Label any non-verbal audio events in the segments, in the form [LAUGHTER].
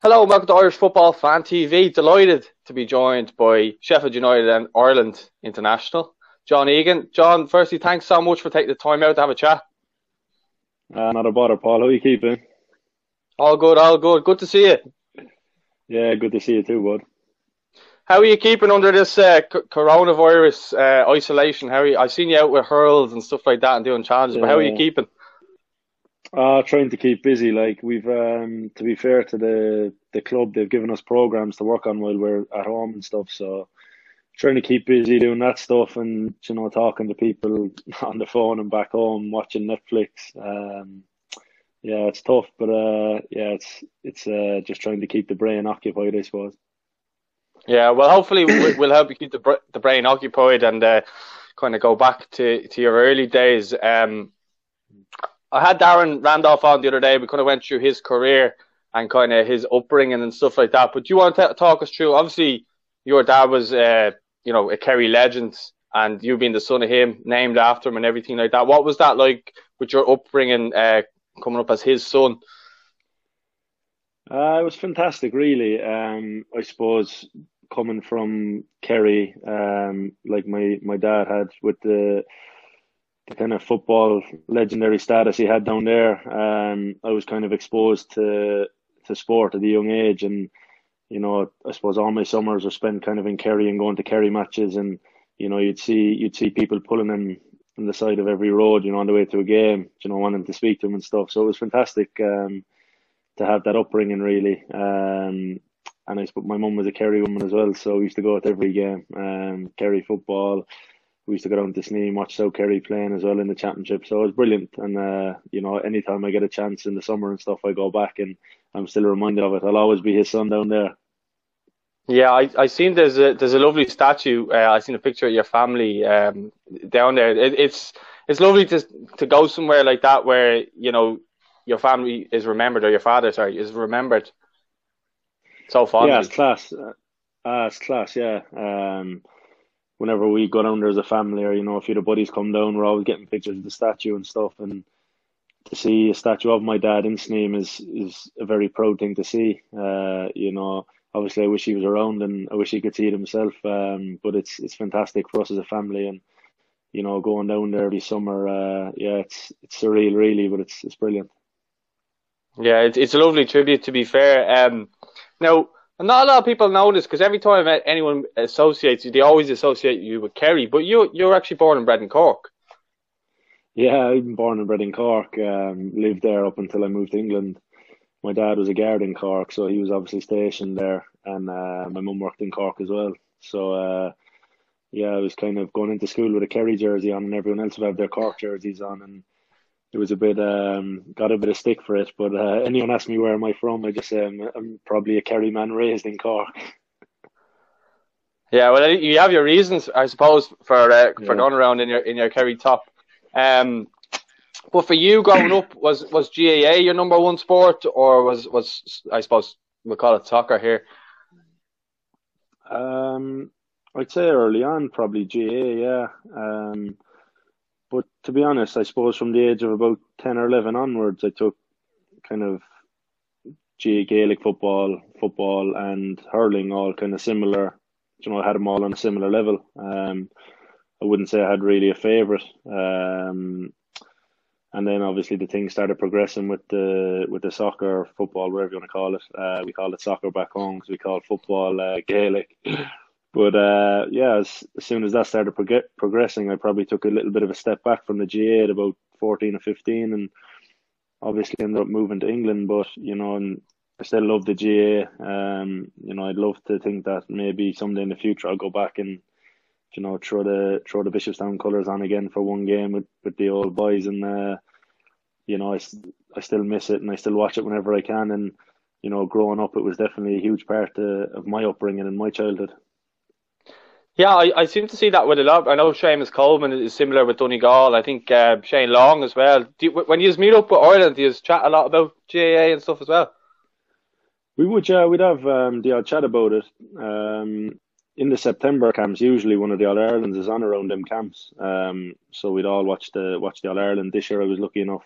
Hello, welcome to Irish Football Fan TV. Delighted to be joined by Sheffield United and Ireland international, John Egan. John, firstly, thanks so much for taking the time out to have a chat. Uh, not a bother, Paul. How are you keeping? All good, all good. Good to see you. Yeah, good to see you too, bud. How are you keeping under this uh, c- coronavirus uh, isolation? How are you? I've seen you out with hurls and stuff like that and doing challenges, but how are you keeping? Uh, trying to keep busy. Like we've, um, to be fair to the the club, they've given us programs to work on while we're at home and stuff. So trying to keep busy doing that stuff and you know talking to people [LAUGHS] on the phone and back home, watching Netflix. Um, yeah, it's tough, but uh, yeah, it's it's uh, just trying to keep the brain occupied, I suppose. Yeah, well, hopefully we- we'll help you keep the, the brain occupied and uh, kind of go back to, to your early days. Um, I had Darren Randolph on the other day. We kind of went through his career and kind of his upbringing and stuff like that. But do you want to talk us through? Obviously, your dad was, uh, you know, a Kerry legend, and you being the son of him, named after him, and everything like that. What was that like with your upbringing, uh, coming up as his son? Uh, it was fantastic, really. Um, I suppose coming from Kerry, um, like my, my dad had with the the kind of football legendary status he had down there, um, I was kind of exposed to to sport at a young age, and you know, I suppose all my summers were spent kind of in Kerry and going to Kerry matches, and you know, you'd see you'd see people pulling him on the side of every road, you know, on the way to a game, you know, wanting to speak to him and stuff. So it was fantastic. Um, to have that upbringing really. Um, and I suppose my mum was a Kerry woman as well, so we used to go to every game. Um, Kerry football. We used to go down to Sneem and watch South Kerry playing as well in the championship. So it was brilliant. And uh, you know, anytime I get a chance in the summer and stuff, I go back and I'm still reminded of it. I'll always be his son down there. Yeah, I I seen there's a there's a lovely statue. Uh, I seen a picture of your family um, down there. It, it's it's lovely to to go somewhere like that where you know your family is remembered or your father, sorry, is remembered so fondly. Yeah, it's class. Uh, uh, it's class. Yeah. Um, whenever we go down there as a family, or you know, if your buddies come down, we're always getting pictures of the statue and stuff. And to see a statue of my dad in Sneem is is a very proud thing to see. Uh, you know, obviously, I wish he was around, and I wish he could see it himself. Um, but it's it's fantastic for us as a family, and you know, going down there every summer. Uh, yeah, it's it's surreal, really, but it's it's brilliant. Yeah, it's it's a lovely tribute to be fair. Um, now, not a lot of people know this because every time anyone associates you, they always associate you with Kerry. But you you're actually born and bred in Cork. Yeah, been born and bred in Cork. Um, lived there up until I moved to England. My dad was a guard in Cork, so he was obviously stationed there, and uh, my mum worked in Cork as well. So uh, yeah, I was kind of going into school with a Kerry jersey on, and everyone else would have their Cork jerseys on, and it was a bit um got a bit of stick for it. But uh, anyone asks me where am I from, I just say I'm, I'm probably a Kerry man raised in Cork. [LAUGHS] Yeah, well, you have your reasons, I suppose, for uh, for Yeah. going around in your in your Kerry top. Um, but for you growing up, [COUGHS] was was GAA your number one sport, or was was I suppose we'll call it soccer here? Um, I'd say early on, probably GAA. yeah. Um, but to be honest, I suppose from the age of about 10 or 11 onwards, I took kind of GAA Gaelic football, football, and hurling all kind of similar. You know, I had them all on a similar level. Um, I wouldn't say I had really a favourite. Um, and then obviously the thing started progressing with the with the soccer, football, whatever you want to call it. Uh, we call it soccer back home because we call football uh, Gaelic. But uh, yeah, as, as soon as that started prog- progressing, I probably took a little bit of a step back from the GAA at about 14 or 15 and obviously ended up moving to England. But, you know, I still love the GAA. Um, you know, I'd love to think that maybe someday in the future I'll go back and, you know, throw the throw the Bishopstown colours on again for one game with, with the old boys. And, uh, you know, I, I still miss it and I still watch it whenever I can. And, you know, growing up, it was definitely a huge part uh, of my upbringing and my childhood. Yeah, I, I seem to see that with a lot. I know Seamus Coleman is similar with Donegal. I think uh, Shane Long as well. Do you, when you meet up with Ireland, do you chat a lot about GAA and stuff as well? We would, yeah, we'd have um, the odd chat about it. Um, in the September camps, usually one of the All Irelands is on around them camps. Um, so we'd all watch the watch the All Ireland. This year, I was lucky enough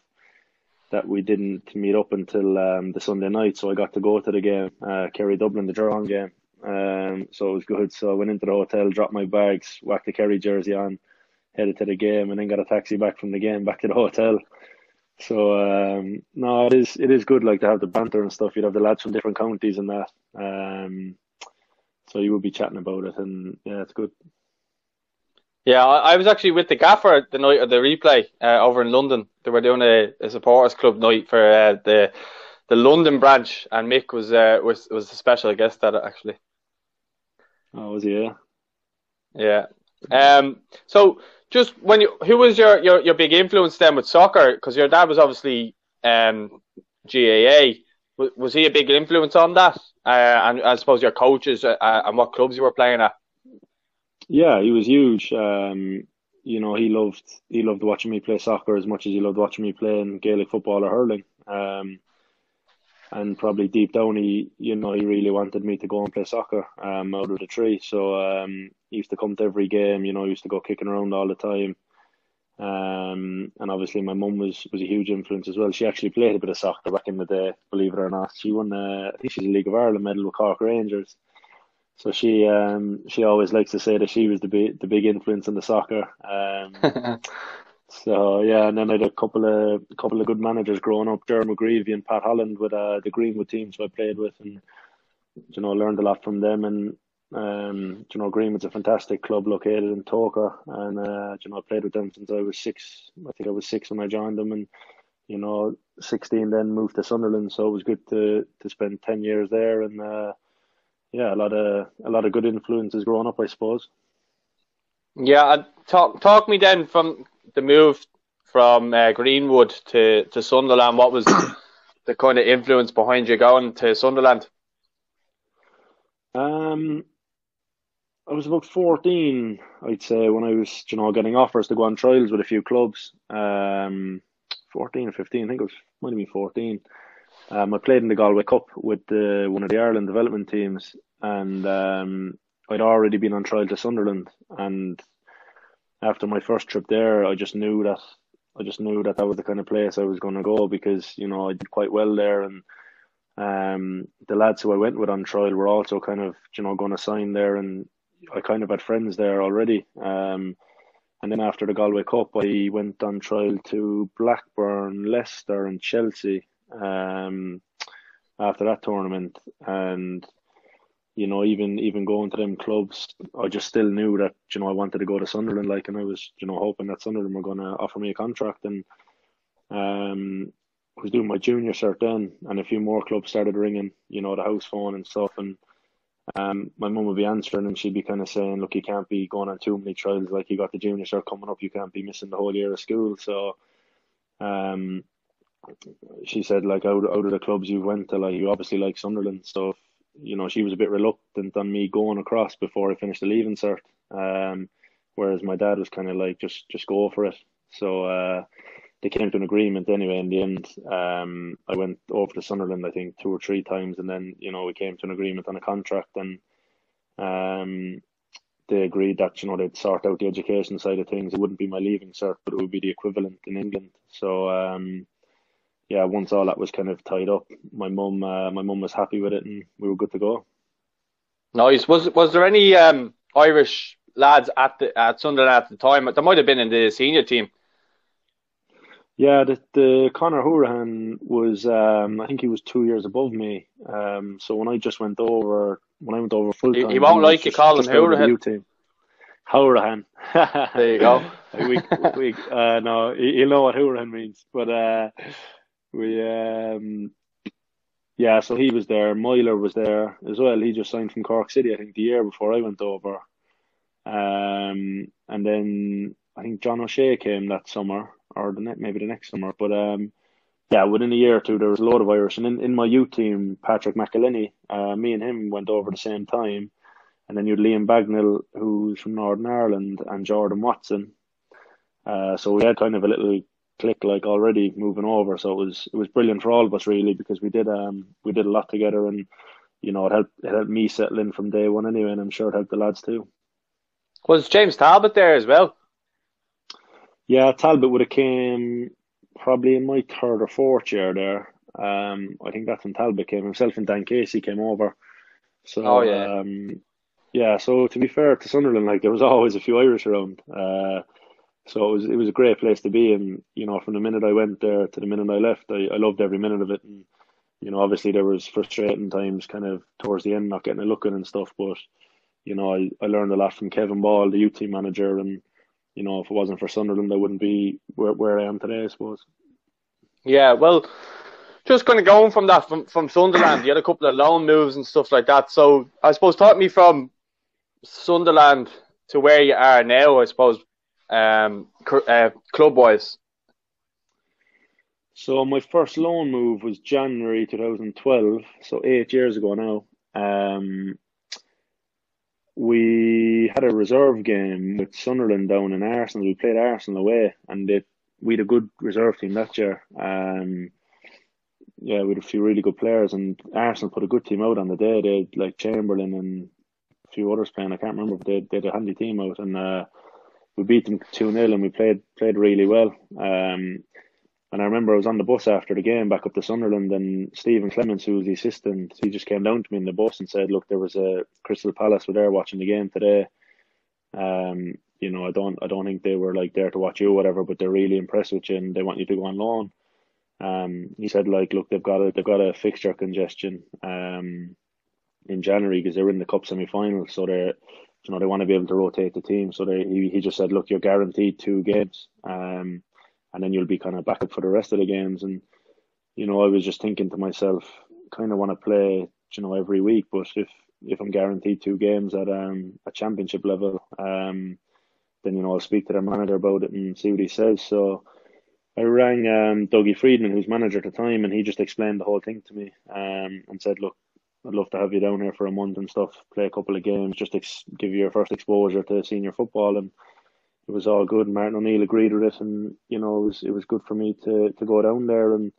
that we didn't meet up until um, the Sunday night, so I got to go to the game, uh, Kerry Dublin, the Durham game. Um, so it was good. So I went into the hotel, dropped my bags, whacked the Kerry jersey on, headed to the game, and then got a taxi back from the game back to the hotel. So um, no, it is it is good like to have the banter and stuff. You'd have the lads from different counties and that. Um, so you would be chatting about it, and yeah, it's good. Yeah, I, was actually with the gaffer the night of the replay uh, over in London. They were doing a, a supporters club night for uh, the the London branch, and Mick was uh, was was a special guest it actually. Oh, was he? Yeah. Yeah. Um. So, just when you, who was your your, your big influence then with soccer? Because your dad was obviously um GAA. Was, was he a big influence on that? Uh, and I suppose your coaches uh, and what clubs you were playing at. Yeah, he was huge. Um, you know, he loved he loved watching me play soccer as much as he loved watching me playing Gaelic football or hurling. Um, and probably deep down, he you know he really wanted me to go and play soccer um, out of the tree. So um, he used to come to every game. You know, he used to go kicking around all the time. Um, and obviously my mum was was a huge influence as well. She actually played a bit of soccer back in the day, believe it or not. She won, uh, I think she's a League of Ireland medal with Cork Rangers. So she um she always likes to say that she was the big the big influence in the soccer. Um, [LAUGHS] so yeah, and then I had a couple of a couple of good managers growing up, Jeremy McGreevy and Pat Holland with uh, the Greenwood teams I played with, and you know learned a lot from them. And um, you know Greenwood's a fantastic club located in Togher, and uh, you know I played with them since I was six. I think I was six when I joined them, and you know sixteen then moved to Sunderland. So it was good to to spend ten years there and. Uh, yeah, a lot of a lot of good influences growing up, I suppose. Yeah, talk talk me then from the move from uh, Greenwood to, to Sunderland. What was [COUGHS] the kind of influence behind you going to Sunderland? Um, I was about fourteen, I'd say, when I was you know getting offers to go on trials with a few clubs. Um, fourteen or fifteen, I think it was might have been fourteen. Um, I played in the Galway Cup with the, one of the Ireland development teams, and um, I'd already been on trial to Sunderland. And after my first trip there, I just knew that I just knew that that was the kind of place I was going to go because you know I did quite well there, and um, the lads who I went with on trial were also kind of you know going to sign there, and I kind of had friends there already. Um, and then after the Galway Cup, I went on trial to Blackburn, Leicester, and Chelsea um, after that tournament, and you know, even even going to them clubs, I just still knew that you know I wanted to go to Sunderland, like, and I was you know hoping that Sunderland were going to offer me a contract, and um, I was doing my junior cert then, and a few more clubs started ringing, you know, the house phone and stuff, and um, my mum would be answering, and she'd be kind of saying, "Look, you can't be going on too many trials. Like, you got the junior cert coming up, you can't be missing the whole year of school." So, um, she said like out out of the clubs you went to, like you obviously like Sunderland, so you know she was a bit reluctant on me going across before I finished the leaving cert. Um, whereas my dad was kind of like just just go for it. So uh, they came to an agreement anyway. In the end, um, I went over to Sunderland I think two or three times, and then you know we came to an agreement on a contract, and um, they agreed that you know they'd sort out the education side of things. It wouldn't be my leaving cert, but it would be the equivalent in England. So um, yeah, once all that was kind of tied up, my mum, uh, my mum was happy with it, and we were good to go. Nice. Was was there any um, Irish lads at the at Sunderland at the time? There might have been in the senior team. Yeah, the, the Conor Hourihane was, um, I think he was two years above me. Um, so when I just went over, when I went over full time, he, he won't he like you call him Hourahan. Hourahan. there you go. [LAUGHS] we, we, uh, no, he'll know what Hourahan means, but uh, we um yeah, so he was there. Myler was there as well. He just signed from Cork City, I think, the year before I went over. Um, and then I think John O'Shea came that summer, or the ne- maybe the next summer. But um, yeah, within a year or two, there was a load of Irish. And in, in my youth team, Patrick McElhinney, uh, me and him went over at the same time. And then you had Liam Bagnall, who's from Northern Ireland, and Jordan Watson. Uh, so we had kind of a little click like already moving over. So it was it was brilliant for all of us really because we did um we did a lot together and you know it helped it helped me settle in from day one anyway, and I'm sure it helped the lads too. Was James Talbot there as well? Yeah, Talbot would have came probably in my third or fourth year there. Um, I think that's when Talbot came. Himself and Dan Casey came over. So oh, yeah. Um, yeah. So to be fair to Sunderland, like there was always a few Irish around. Uh, so it was it was a great place to be, and you know from the minute I went there to the minute I left, I, I loved every minute of it. And you know obviously there was frustrating times, kind of towards the end, not getting a look in and stuff. But you know I, I learned a lot from Kevin Ball, the youth team manager, and you know if it wasn't for Sunderland, I wouldn't be where where I am today. I suppose. Yeah, well, just kind of going from that from from Sunderland, you had a couple of loan moves and stuff like that. So I suppose talk me from Sunderland to where you are now. I suppose um, uh, club wise. So my first loan move was January 2012, so eight years ago now. Um, we had a reserve game with Sunderland down in Arsenal. We played Arsenal away, and we had a good reserve team that year. Um, yeah, we had a few really good players, and Arsenal put a good team out on the day. They had like Chamberlain and a few others playing. I can't remember, but they, they had a handy team out, and uh, we beat them two 0 and we played played really well. Um, and I remember I was on the bus after the game back up to Sunderland, and Stephen Clements, who was the assistant, he just came down to me in the bus and said, "Look, there was a Crystal Palace were there watching the game today. Um, you know, I don't, I don't think they were like there to watch you or whatever, but they're really impressed with you and they want you to go on loan." Um, he said like, look, they've got a they've got a fixture congestion um, in January because they're in the cup semi final, so they're you know they want to be able to rotate the team. So they, he he just said, look, you're guaranteed two games, um, and then you'll be kind of back up for the rest of the games. And you know, I was just thinking to myself, kind of want to play, you know, every week, but if if I'm guaranteed two games at um a championship level, um, then you know I'll speak to their manager about it and see what he says. So I rang um, Dougie Freedman, who's manager at the time, and he just explained the whole thing to me um, and said, "Look, I'd love to have you down here for a month and stuff, play a couple of games, just ex- give you your first exposure to senior football." And it was all good. Martin O'Neill agreed with it, and you know it was it was good for me to to go down there and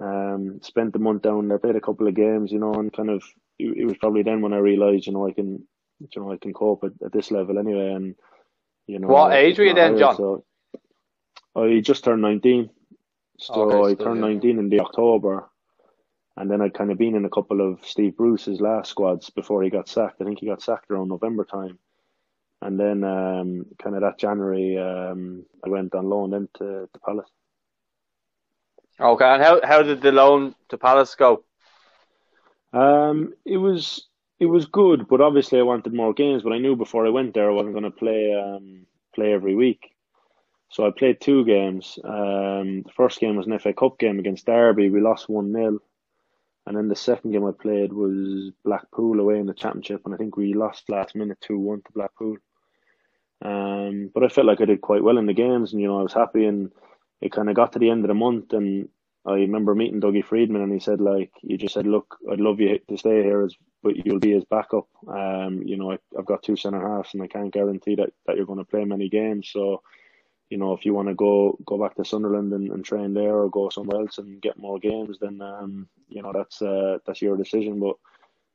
um, spent the month down there, played a couple of games, you know, and kind of it, it was probably then when I realised, you know, I can, you know, I can cope at, at this level anyway, and you know. What age were you then, John? So, I just turned 19. So okay, I turned 19 in the October. And then I'd kind of been in a couple of Steve Bruce's last squads before he got sacked. I think he got sacked around November time. And then um, kind of that January, um, I went on loan into to Palace. Okay, and how how did the loan to Palace go? Um, it was it was good, but obviously I wanted more games. But I knew before I went there I wasn't going to play um, play every week. So I played two games. Um, the first game was an FA Cup game against Derby. We lost 1 0. And then the second game I played was Blackpool away in the Championship. And I think we lost last minute 2 1 to Blackpool. Um, but I felt like I did quite well in the games. And, you know, I was happy. And it kind of got to the end of the month. And I remember meeting Dougie Freedman. And he said, like, you just said, look, I'd love you to stay here, as, but you'll be his backup. Um, you know, I, I've got two centre halves and I can't guarantee that, that you're going to play many games. So, you know, if you want to go go back to Sunderland and, and train there or go somewhere else and get more games, then um, you know that's uh, that's your decision. But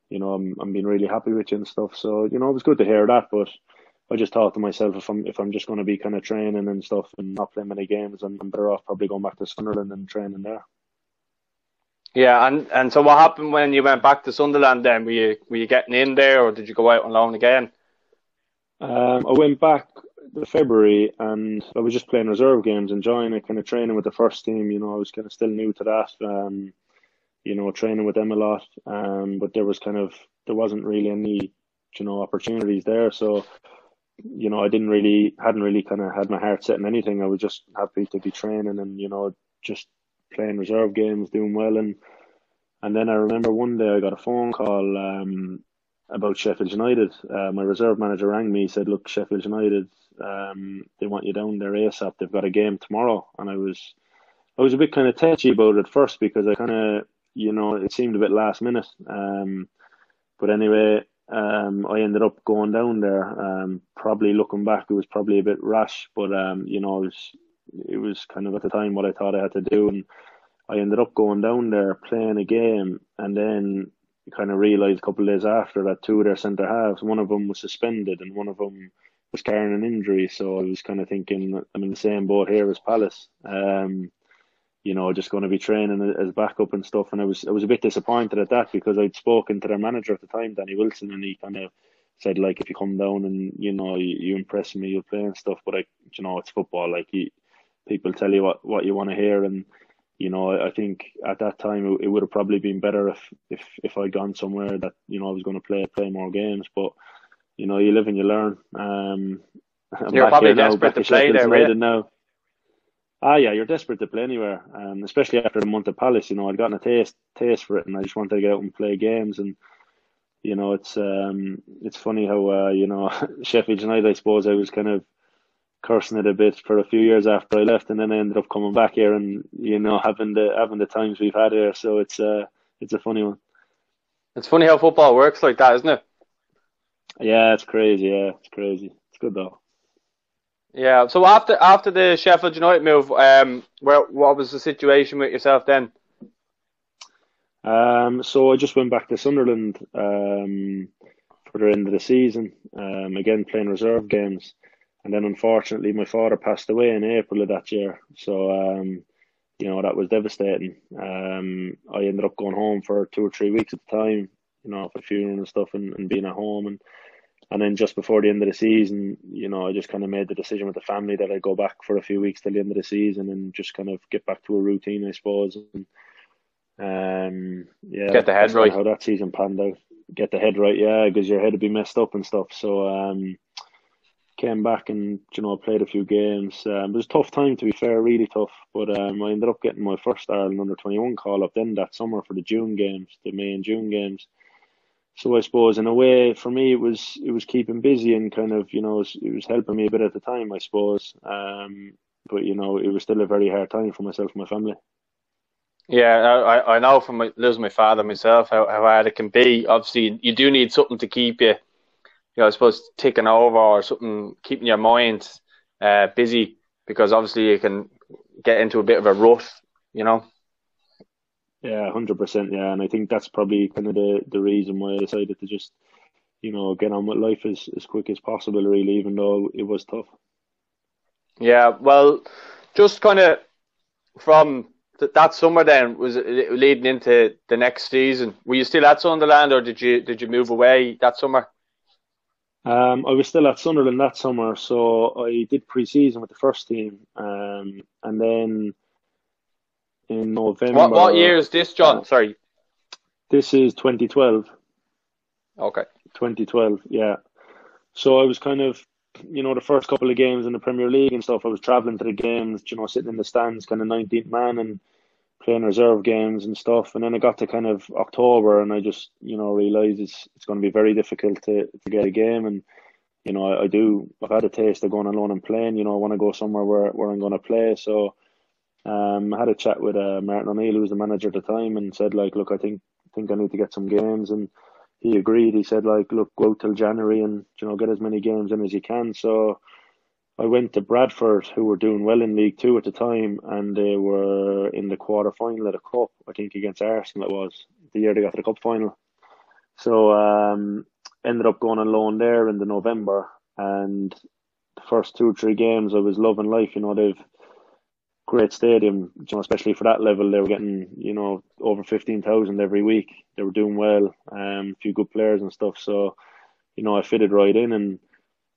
you know, I'm I'm being really happy with you and stuff. So you know, it was good to hear that. But I just thought to myself, if I'm if I'm just going to be kind of training and stuff and not playing many games, I'm, I'm better off probably going back to Sunderland and training there. Yeah, and and so what happened when you went back to Sunderland? Then were you were you getting in there, or did you go out on loan again? Um, I went back February, and I was just playing reserve games, enjoying it, kind of training with the first team. You know, I was kind of still new to that. Um, you know, training with them a lot. Um, but there was kind of there wasn't really any, you know, opportunities there. So, you know, I didn't really hadn't really kind of had my heart set in anything. I was just happy to be training and you know just playing reserve games, doing well, and and then I remember one day I got a phone call. Um, about Sheffield United. Uh, my reserve manager rang me. Said, "Look, Sheffield United, um, they want you down there ASAP. They've got a game tomorrow." And I was, I was a bit kind of touchy about it first because I kind of, you know, it seemed a bit last minute. Um, but anyway, um, I ended up going down there. Um, probably looking back, it was probably a bit rash, but um, you know, it was, it was kind of at the time what I thought I had to do, and I ended up going down there playing a game, and then kind of realised a couple of days after that two of their centre halves, one of them was suspended and one of them was carrying an injury. So I was kind of thinking I'm in the same boat here as Palace. Um, you know, just going to be training as backup and stuff. And I was I was a bit disappointed at that because I'd spoken to their manager at the time, Danny Wilson, and he kind of said like, if you come down and you know you, you impress me, you'll play and stuff. But I, you know, it's football. Like you, people tell you what what you want to hear, and you know, I, think at that time it, would have probably been better if if if I'd gone somewhere that you know I was going to play play more games. But you know, you live and you learn. Um, You're probably desperate now, to play there, now. Ah, yeah, you're desperate to play anywhere, um, especially after the month of Palace. You know, I'd gotten a taste taste for it, and I just wanted to get out and play games. And you know, it's um, it's funny how uh, you know [LAUGHS] Sheffield United. I suppose I was kind of cursing it a bit for a few years after I left, and then I ended up coming back here, and you know, having the having the times we've had here. So it's uh, it's a funny one. It's funny how football works like that, isn't it? Yeah, it's crazy. Yeah, it's crazy. It's good though. Yeah. So after after the Sheffield United move, um, where what was the situation with yourself then? Um, so I just went back to Sunderland um, for the end of the season. Um, again playing reserve games, and then unfortunately my father passed away in April of that year. So um, you know that was devastating. Um, I ended up going home for two or three weeks at the time, you know, for funeral and stuff, and, and being at home and and then just before the end of the season, you know, I just kind of made the decision with the family that I'd go back for a few weeks till the end of the season and just kind of get back to a routine, I suppose. And, um, yeah, get the head right. How that season panned out. Get the head right, yeah, because your head would be messed up and stuff. So, um, came back and you know played a few games. Um, it was a tough time to be fair, really tough. But um, I ended up getting my first Ireland under twenty one call up then that summer for the June games, the May and June games so I suppose in a way for me it was it was keeping busy and kind of you know it was, it was helping me a bit at the time I suppose um, but you know it was still a very hard time for myself and my family yeah I, I know from my, losing my father myself how, how hard it can be obviously you do need something to keep you you know I suppose ticking over or something keeping your mind uh, busy because obviously you can get into a bit of a rut you know yeah, hundred percent. Yeah, and I think that's probably kind of the the reason why I decided to just, you know, get on with life as as quick as possible. Really, even though it was tough. Yeah, well, just kind of from th- that summer, then was it leading into the next season. Were you still at Sunderland, or did you did you move away that summer? Um, I was still at Sunderland that summer, so I did pre-season with the first team, um, and then in November. What, what year is this, John? Uh, Sorry. This is 2012. Okay. 2012, yeah. So I was kind of, you know, the first couple of games in the Premier League and stuff, I was travelling to the games, you know, sitting in the stands, kind of 19th man and playing reserve games and stuff. And then it got to kind of October and I just, you know, realised it's, it's going to be very difficult to, to get a game. And, you know, I, I do, I've had a taste of going alone and playing, you know, I want to go somewhere where, where I'm going to play. So, um, I had a chat with uh, Martin O'Neill, who was the manager at the time, and said like, look, I think think I need to get some games, and he agreed. He said like, look, go till January and you know get as many games in as you can. So I went to Bradford, who were doing well in League Two at the time, and they were in the quarter final of the cup. I think against Arsenal it was the year they got to the cup final. So um, ended up going on loan there in the November, and the first two or three games I was loving life. You know they've great stadium, you know, especially for that level. They were getting, you know, over 15,000 every week. They were doing well, um, a few good players and stuff. So, you know, I fitted right in. And,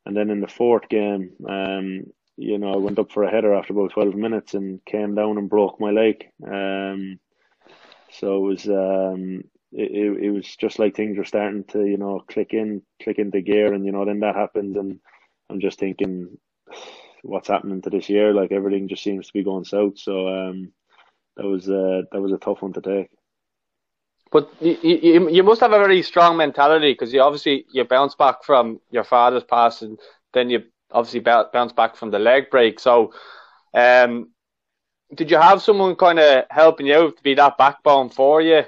and then in the fourth game, um, you know, I went up for a header after about 12 minutes and came down and broke my leg. Um, so it was, um, it, it, it was just like things were starting to, you know, click in, click into gear. And, you know, then that happened. And I'm just thinking, what's happening to this year. Like everything just seems to be going south. So um, that was uh, that was a tough one to take. But you, you, you must have a very strong mentality because you obviously you bounce back from your father's pass and then you obviously bounce back from the leg break. So, um, did you have someone kind of helping you out to be that backbone for you,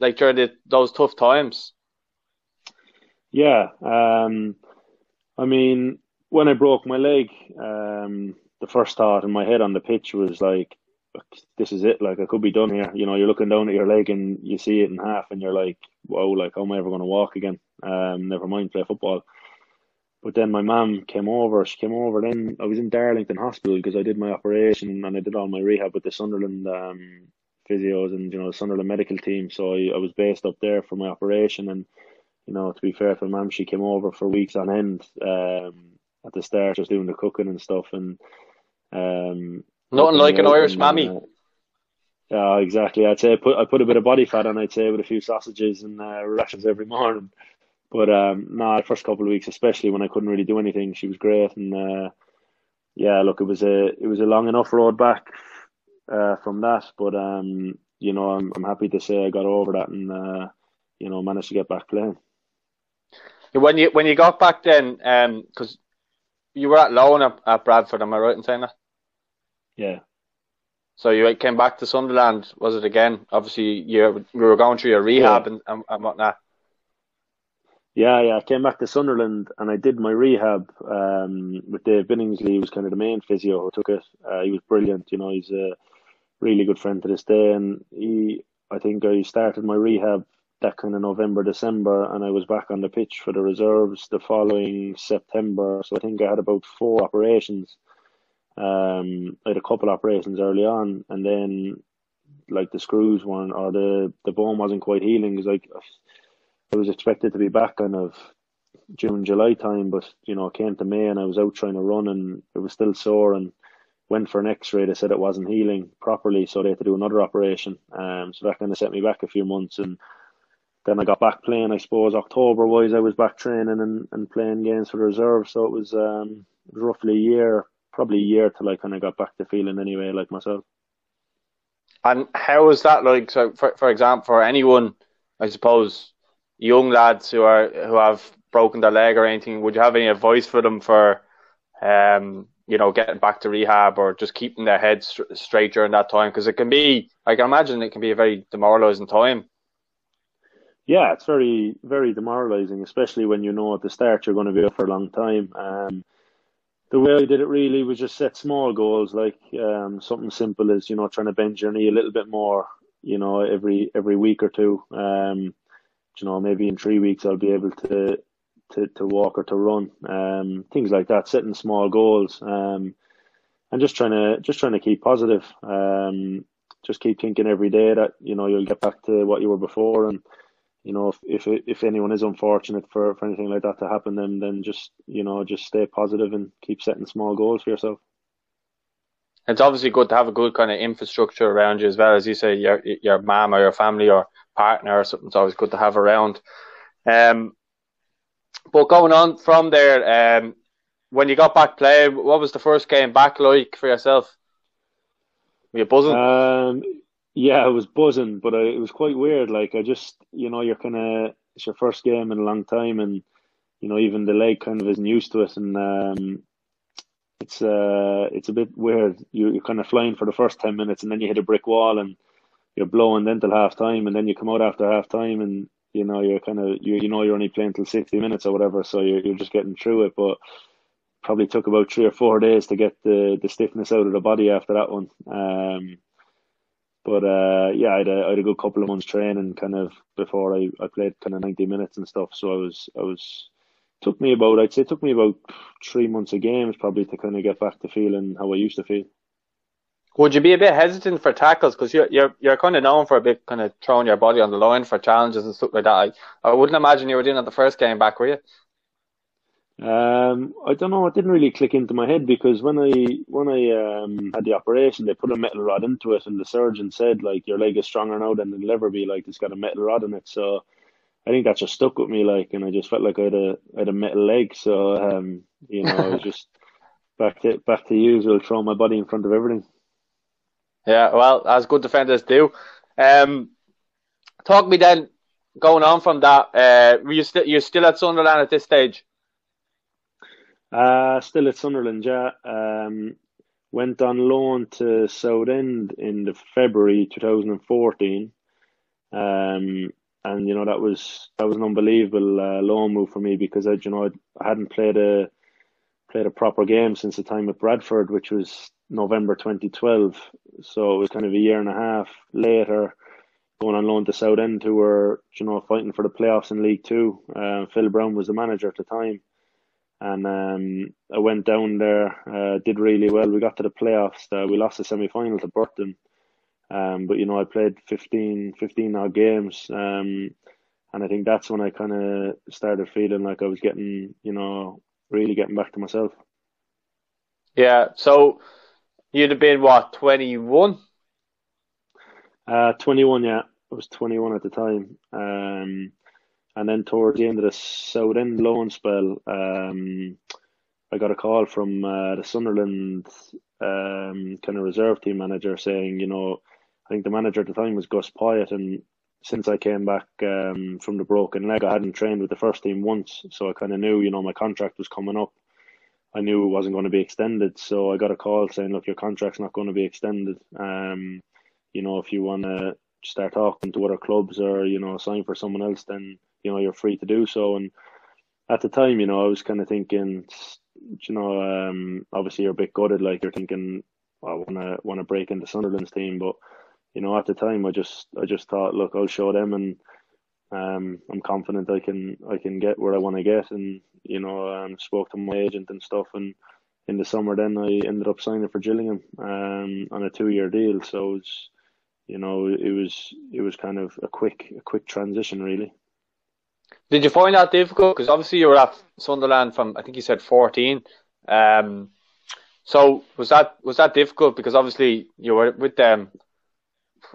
like during the, those tough times? Yeah, um, I mean, when I broke my leg, um, the first thought in my head on the pitch was like, "This is it. Like I could be done here." You know, you're looking down at your leg and you see it in half, and you're like, "Whoa! Like how am I ever going to walk again? Um, never mind play football." but then my mum came over. She came over. Then I was in Darlington Hospital because I did my operation and I did all my rehab with the Sunderland um, physios and you know the Sunderland medical team. So I, I was based up there for my operation. And you know, to be fair to mum, she came over for weeks on end. Um, at the start, just doing the cooking and stuff. And um, nothing like an Irish mammy. Uh, yeah, exactly. I'd say I put I put a bit of body fat on. I'd say with a few sausages and uh, rations every morning. But um, no, the first couple of weeks, especially when I couldn't really do anything, she was great. And uh, yeah, look, it was a it was a long enough road back uh, from that. But um, you know, I'm I'm happy to say I got over that and uh, you know managed to get back playing. When you when you got back then, because um, you were at loan at, at Bradford, am I right in saying that? Yeah. So you came back to Sunderland, was it again? Obviously, you you were going through your rehab yeah. and, and, and whatnot. Yeah, yeah. I came back to Sunderland and I did my rehab um, with Dave Billingsley. He was kind of the main physio who took it. Uh, he was brilliant. You know, he's a really good friend to this day. And he, I think I started my rehab that kind of November, December, and I was back on the pitch for the reserves the following September. So I think I had about four operations. Um, I had a couple of operations early on, and then like the screws weren't or the the bone wasn't quite healing because like I was expected to be back kind of June July time, but you know it came to May and I was out trying to run and it was still sore and went for an X-ray. They said it wasn't healing properly, so they had to do another operation. Um, so that kind of set me back a few months and then I got back playing. I suppose October wise, I was back training and, and playing games for the reserve. So it was um it was roughly a year, probably a year till I kind of got back to feeling anyway like myself. And how was that like? So, for for example, for anyone, I suppose, young lads who are who have broken their leg or anything, would you have any advice for them for, um, you know, getting back to rehab or just keeping their heads straight during that time? Because it can be, I can imagine, it can be a very demoralising time yeah, it's very, very demoralizing, especially when you know at the start you're going to be up for a long time. Um, the way I did it really was just set small goals, like um, something simple as you know trying to bend your knee a little bit more, you know, every every week or two. Um, you know, maybe in three weeks I'll be able to to, to walk or to run, um, things like that. Setting small goals, um, and just trying to just trying to keep positive. Um, just keep thinking every day that you know you'll get back to what you were before, and you know, if if if anyone is unfortunate for, for anything like that to happen, then then just you know just stay positive and keep setting small goals for yourself. It's obviously good to have a good kind of infrastructure around you as well, as you say, your your mom or your family or partner or something. It's always good to have around. Um, but going on from there, um, when you got back playing, what was the first game back like for yourself? Were you buzzing? Um, yeah, I was buzzing, but I, it was quite weird. Like I just, you know, you're kind of it's your first game in a long time, and you know, even the leg kind of isn't used to it, and um, it's uh, it's a bit weird. You you're kind of flying for the first ten minutes, and then you hit a brick wall, and you're blowing then till half time, and then you come out after half time, and you know you're kind of you you know you're only playing till sixty minutes or whatever, so you're you're just getting through it, but. Probably took about three or four days to get the, the stiffness out of the body after that one. Um, but uh, yeah, I had, a, I had a good couple of months training kind of before I, I played kind of ninety minutes and stuff. So I was I was took me about I'd say it took me about three months of games probably to kind of get back to feeling how I used to feel. Would you be a bit hesitant for tackles because you're you're you're kind of known for a bit kind of throwing your body on the line for challenges and stuff like that? I, I wouldn't imagine you were doing that the first game back, were you? Um, I don't know. It didn't really click into my head because when I when I um, had the operation, they put a metal rod into it, and the surgeon said like your leg is stronger now than it'll ever be. Like it's got a metal rod in it, so I think that just stuck with me. Like, and I just felt like I had a I had a metal leg, so um, you know, I was [LAUGHS] just back to back to usual, throwing my body in front of everything. Yeah, well, as good defenders do. Um, talk me then. Going on from that, uh, you still you're still at Sunderland at this stage? Uh, still at Sunderland, yeah. Um, went on loan to Southend in the February 2014. Um, and you know that was that was an unbelievable uh, loan move for me because I, you know, I hadn't played a played a proper game since the time at Bradford, which was November 2012. So it was kind of a year and a half later, going on loan to Southend, who were you know fighting for the playoffs in League Two. Uh, Phil Brown was the manager at the time. And um, I went down there, uh, did really well. We got to the playoffs. Uh, we lost the semi final to Burton, um, but you know I played 15, 15 odd games, um, and I think that's when I kind of started feeling like I was getting, you know, really getting back to myself. Yeah. So you'd have been what twenty one. Uh, 21, yeah. I was 21 at the time. Um, and then towards the end of the Southend loan spell, um, I got a call from uh, the Sunderland um, kind of reserve team manager saying, you know, I think the manager at the time was Gus Poyet, and since I came back um, from the broken leg, I hadn't trained with the first team once, so I kind of knew, you know, my contract was coming up. I knew it wasn't going to be extended, so I got a call saying, look, your contract's not going to be extended. Um, you know, if you want to start talking to other clubs or you know sign for someone else, then you know you're free to do so. And at the time, you know, I was kind of thinking, you know, um, obviously you're a bit gutted, like you're thinking, I want to want to break into Sunderland's team, but you know, at the time, I just I just thought, look, I'll show them, and um, I'm confident I can I can get where I want to get, and you know, um, spoke to my agent and stuff, and in the summer, then I ended up signing for Gillingham um, on a two year deal. So it's you know, it was it was kind of a quick a quick transition, really. Did you find that difficult? Because obviously you were at Sunderland from I think you said fourteen. Um, so was that was that difficult? Because obviously you were with them.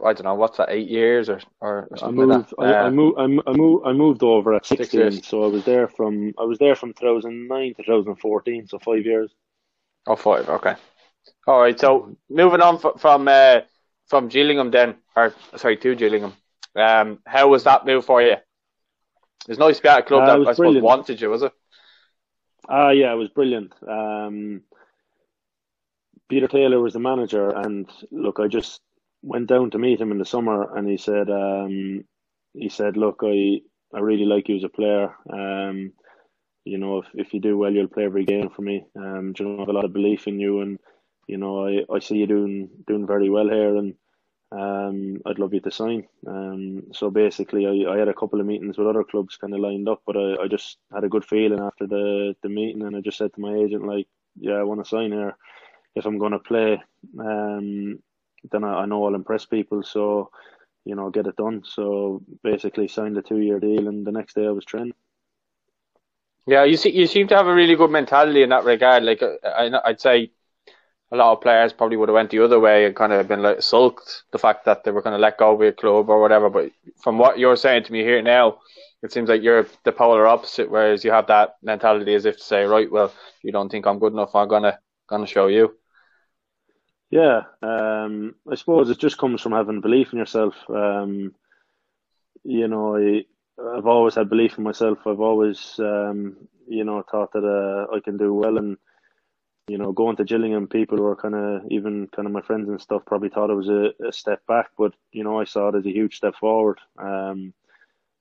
I don't know what's that eight years or or, or I moved, like I, I, moved I, moved I moved over at sixteen, so I was there from I was there from two thousand nine to two thousand fourteen, so five years. Oh, five. Okay. All right. So moving on from uh, from Gillingham then, or sorry, to Gillingham. Um, how was that move for you? It's nice to be at a club uh, that I suppose brilliant. wanted you, was it? Ah, uh, yeah, it was brilliant. Um, Peter Taylor was the manager, and look, I just went down to meet him in the summer, and he said, um, he said, look, I I really like you as a player. Um, you know, if if you do well, you'll play every game for me. Um, you know, I have a lot of belief in you, and you know, I, I see you doing doing very well here, and um, I'd love you to sign. Um, so basically, I, I had a couple of meetings with other clubs kind of lined up, but I, I just had a good feeling after the, the meeting, and I just said to my agent, like, yeah, I want to sign here. If I'm going to play, um, then I, I know I'll impress people, so you know, get it done. So basically, signed a two year deal, and the next day I was training. Yeah, you see, you seem to have a really good mentality in that regard. Like, I, I'd say a lot of players probably would have went the other way and kind of been like sulked the fact that they were going to let go of your club or whatever. But from what you're saying to me here now, it seems like you're the polar opposite. Whereas you have that mentality as if to say, right, well, you don't think I'm good enough, I'm gonna gonna show you. Yeah, um, I suppose it just comes from having belief in yourself. Um, you know, I, I've always had belief in myself. I've always, um, you know, thought that uh, I can do well and you know, going to Gillingham, people were kind of even kind of my friends and stuff probably thought it was a, a step back, but you know, I saw it as a huge step forward. Um,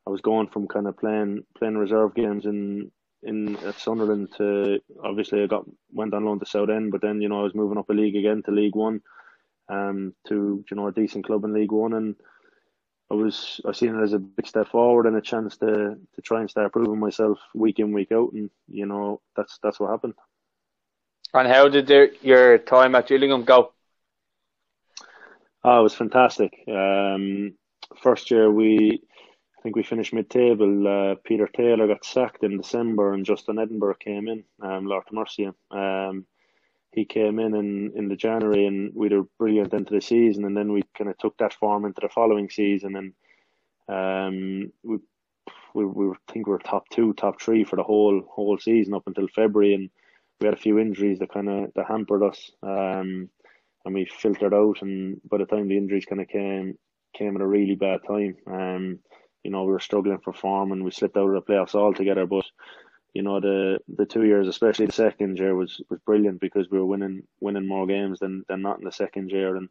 I was going from kind of playing playing reserve games in in at Sunderland to obviously I got went on loan to Southend, but then you know I was moving up a league again to League One, um, to you know a decent club in League One, and I was I seen it as a big step forward and a chance to to try and start proving myself week in week out, and you know that's that's what happened. And how did your time at Gillingham go? Oh, it was fantastic. Um, first year we, I think we finished mid-table. Uh, Peter Taylor got sacked in December, and Justin Edinburgh came in. Um, Lord Mercia. Um, he came in, in in the January, and we were brilliant into the season. And then we kind of took that form into the following season, and um, we we we think we were top two, top three for the whole whole season up until February, and we had a few injuries that kind of that hampered us, um, and we filtered out. And by the time the injuries kind of came, came at a really bad time. Um, you know, we were struggling for form, and we slipped out of the playoffs altogether. But you know, the the two years, especially the second year, was was brilliant because we were winning winning more games than than not in the second year. And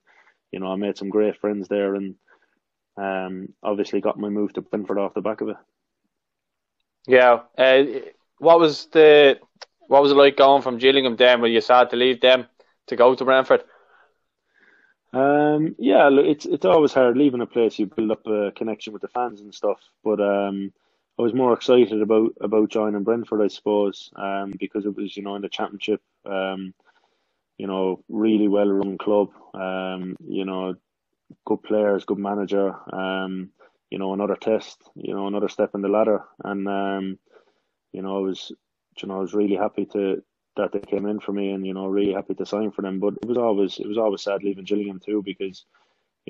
you know, I made some great friends there, and um, obviously got my move to Brentford off the back of it. Yeah. Uh, what was the what was it like going from Gillingham then? Were you sad to leave them to go to Brentford? Um, yeah, look, it's it's always hard leaving a place you build up a connection with the fans and stuff. But um, I was more excited about about joining Brentford, I suppose, um, because it was you know in the championship, um, you know, really well run club, um, you know, good players, good manager, um, you know, another test, you know, another step in the ladder, and um, you know, I was, you know, I was really happy to that they came in for me, and you know, really happy to sign for them. But it was always it was always sad leaving Gillingham too because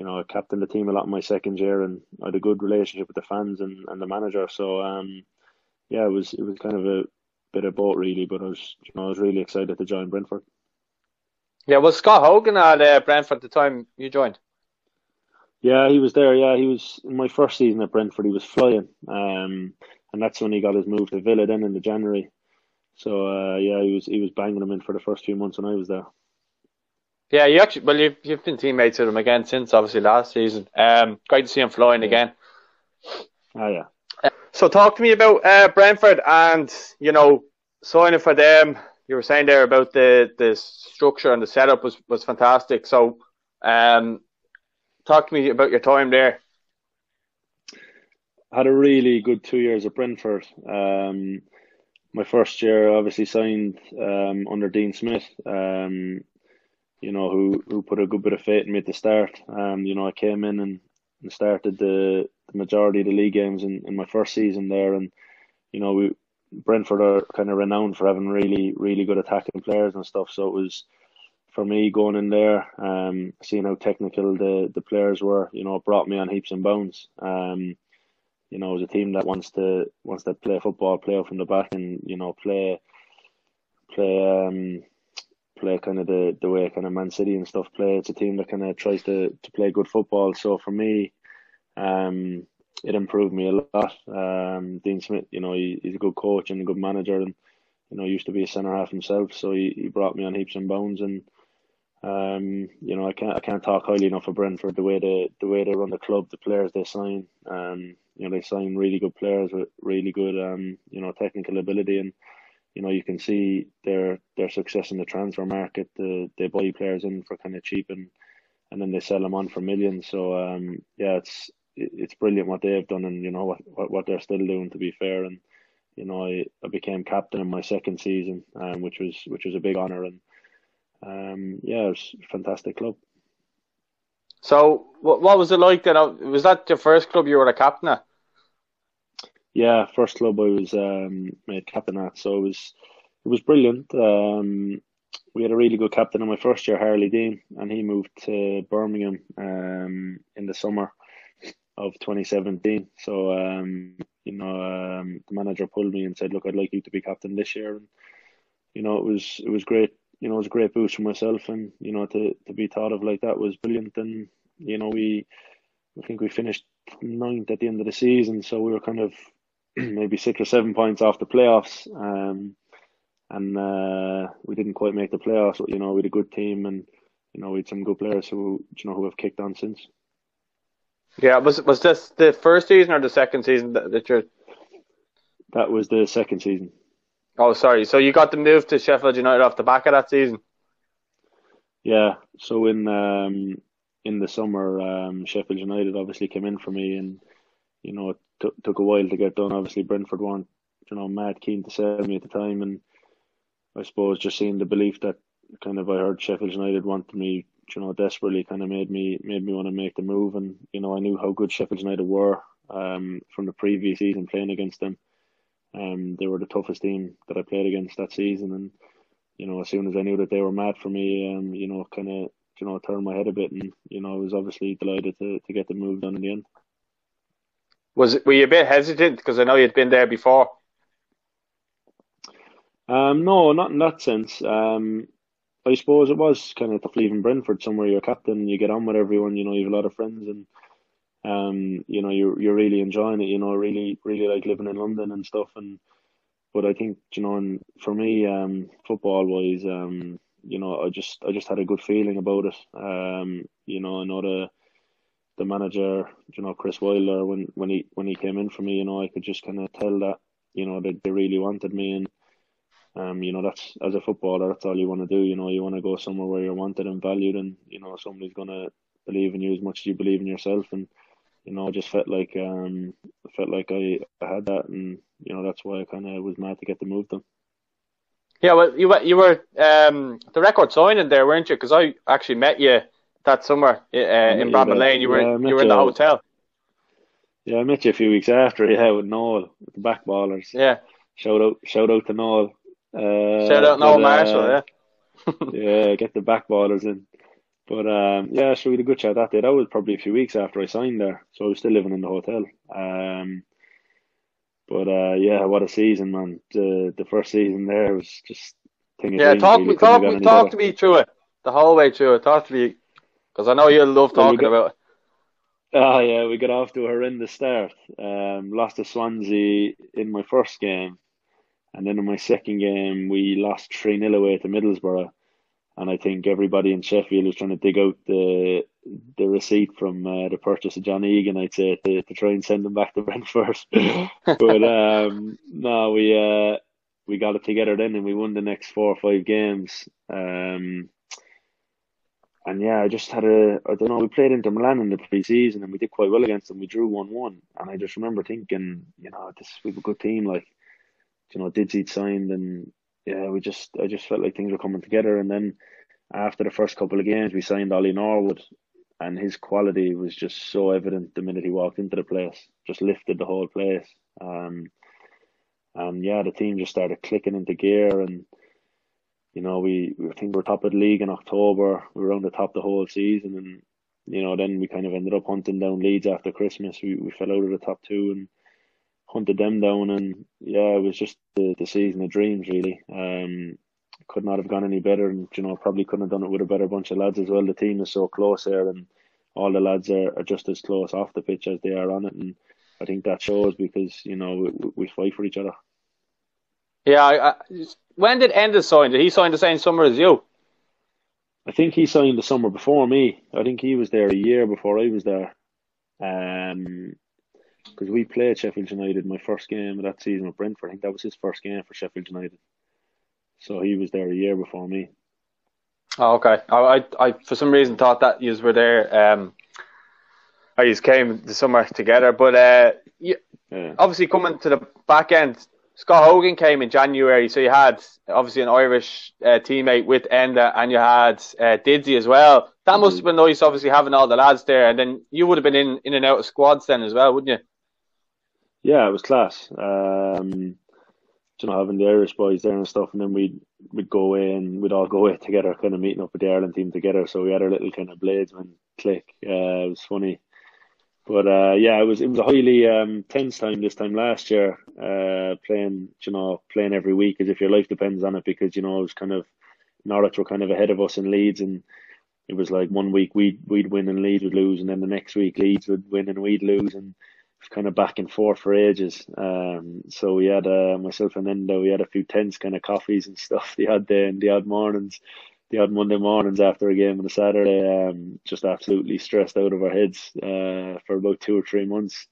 you know, I captained the team a lot in my second year, and I had a good relationship with the fans and, and the manager. So, um, yeah, it was it was kind of a bit of both really, but I was you know I was really excited to join Brentford. Yeah, was Scott Hogan at uh, Brentford at the time you joined? Yeah, he was there. Yeah, he was in my first season at Brentford. He was flying, um, and that's when he got his move to Villa then in the January. So uh, yeah, he was he was banging them in for the first few months when I was there. Yeah, you actually well you've you've been teammates with him again since obviously last season. Um, great to see him flying yeah. again. Oh yeah. So talk to me about uh, Brentford and you know signing for them. You were saying there about the the structure and the setup was was fantastic. So um, talk to me about your time there. Had a really good two years at Brentford. Um, my first year, obviously signed um, under Dean Smith. Um, you know, who who put a good bit of faith in me at the start. Um, you know, I came in and, and started the, the majority of the league games in, in my first season there, and you know, we Brentford are kind of renowned for having really really good attacking players and stuff. So it was for me going in there, um, seeing how technical the the players were. You know, it brought me on heaps and bounds. Um, you know, as a team that wants to wants to play football, play from the back, and you know, play play um play kind of the, the way kind of Man City and stuff play. It's a team that kind of tries to, to play good football. So for me, um, it improved me a lot. Um, Dean Smith, you know, he, he's a good coach and a good manager, and you know, used to be a centre half himself. So he, he brought me on heaps and bones, and um, you know, I can't I can't talk highly enough of Brentford the way they the way they run the club, the players they sign. Um, you know, they sign really good players with really good um, you know, technical ability and you know, you can see their their success in the transfer market. The, they buy players in for kind of cheap and and then they sell them on for millions. So um, yeah, it's it's brilliant what they've done and you know what, what, what they're still doing. To be fair, and you know, I, I became captain in my second season, um, which was which was a big honor and um, yeah, it was a fantastic club. So what what was it like then? Was that your first club you were a captain at? Yeah, first club I was um, made captain at, so it was it was brilliant. Um, we had a really good captain in my first year, Harlee Dean, and he moved to Birmingham um, in the summer of 2017. So um, you know, um, the manager pulled me and said, "Look, I'd like you to be captain this year." And you know, it was it was great. You know, it was a great boost for myself, and you know, to to be thought of like that was brilliant. And you know, we I think we finished ninth at the end of the season, so we were kind of [CLEARS THROAT] maybe six or seven points off the playoffs. Um, and uh, we didn't quite make the playoffs. You know, we had a good team, and you know, we had some good players who you know who have kicked on since. Yeah, was was this the first season or the second season that, that you're? That was the second season. Oh, sorry. So you got the move to Sheffield United off the back of that season. Yeah. So in um, in the summer, um, Sheffield United obviously came in for me, and you know, it t- took a while to get done. Obviously, Brentford weren't, you know, mad keen to sell me at the time, and I suppose just seeing the belief that kind of I heard Sheffield United wanted me, you know, desperately kind of made me made me want to make the move, and you know, I knew how good Sheffield United were um, from the previous season playing against them. Um, they were the toughest team that I played against that season, and you know, as soon as I knew that they were mad for me, um, you know, kind of you know turned my head a bit, and you know, I was obviously delighted to to get the move done in the end. Was were you a bit hesitant because I know you'd been there before? Um, no, not in that sense. Um, I suppose it was kind of tough leaving Brentford, somewhere you're captain, you get on with everyone, you know, you have a lot of friends, and um, you know, you're you're really enjoying it. You know, really really like living in London and stuff. And but I think you know, and for me, um, football wise, um, you know, I just I just had a good feeling about it. Um, you know, I know the the manager, you know, Chris Wilder, when, when he when he came in for me, you know, I could just kind of tell that, you know, that they really wanted me, and um, you know, that's as a footballer, that's all you want to do. You know, you want to go somewhere where you're wanted and valued, and you know, somebody's gonna believe in you as much as you believe in yourself, and you know, I just felt like um felt like I, I had that, and you know that's why I kind of was mad to get the move done. Yeah, well, you were you were um, the record signing there, weren't you? Because I actually met you that summer uh, in Bramall Lane. You were yeah, you were in the hotel. Yeah, I met you a few weeks after. Yeah, with Noel, with the back ballers. Yeah. Shout out, shout out to Noel. Uh, shout out Noel Marshall. Uh, yeah. [LAUGHS] yeah, get the back ballers in. But um, yeah, so we had a good chat that day. That was probably a few weeks after I signed there, so I was still living in the hotel. Um, but uh, yeah, what a season, man! The the first season there was just. Yeah, talk really talk me talk to me through it the whole way through it. Talk to me because I know you love talking got, about it. Oh yeah, we got off to a horrendous start. Um, lost to Swansea in my first game, and then in my second game we lost three 0 away to Middlesbrough and I think everybody in Sheffield was trying to dig out the the receipt from uh, the purchase of John Egan. I'd say to, to try and send them back to [LAUGHS] Brentford, but um, no, we uh, we got it together then, and we won the next four or five games. Um, and yeah, I just had a I don't know. We played Inter Milan in the pre-season, and we did quite well against them. We drew one one, and I just remember thinking, you know, this have a good team. Like, you know, Didzy signed, and yeah, we just I just felt like things were coming together. And then after the first couple of games, we signed Ollie Norwood, and his quality was just so evident the minute he walked into the place. Just lifted the whole place. Um, and yeah, the team just started clicking into gear, and you know we I think we were top of the league in October. We were on the top the whole season, and you know then we kind of ended up hunting down Leeds after Christmas. We we fell out of the top two and hunted them down, and yeah, it was just the, the season of dreams really. Um, could not have gone any better, and you know probably couldn't have done it with a better bunch of lads as well. The team is so close there, and all the lads are, are just as close off the pitch as they are on it, and I think that shows because you know we, we fight for each other. Yeah, I, I, when did Enda sign? Did he sign the same summer as you? I think he signed the summer before me. I think he was there a year before I was there. Um, because we played Sheffield United my first game of that season with Brentford. I think that was his first game for Sheffield United. So he was there a year before me. Oh, okay. I, I, for some reason thought that you were there. Um, I just came the summer together, but uh, you, yeah. obviously coming to the back end, Scott Hogan came in January, so you had obviously an Irish uh, teammate with Enda, and you had uh, Didzy as well. That must have been nice, obviously having all the lads there, and then you would have been in, in and out of squads then as well, wouldn't you? Yeah, it was class. Um, you know, having the Irish boys there and stuff, and then we'd we'd go away and we'd all go away [LAUGHS] together, kind of meeting up with the Ireland team together. So we had our little kind of bladesman click. Uh, it was funny, but uh, yeah, it was it was a highly um, tense time this time last year. Uh, playing, you know, playing every week as if your life depends on it, because you know it was kind of Norwich were kind of ahead of us in Leeds, and it was like one week we'd we'd win and Leeds would lose, and then the next week Leeds would win and we'd lose, and kind of back and forth for ages. Um, so we had uh, myself and Enda, we had a few tense kind of coffees and [LAUGHS] stuff the odd day and the odd mornings, the odd Monday mornings after a game on a Saturday. Um, just absolutely stressed out of our heads uh, for about two or three months.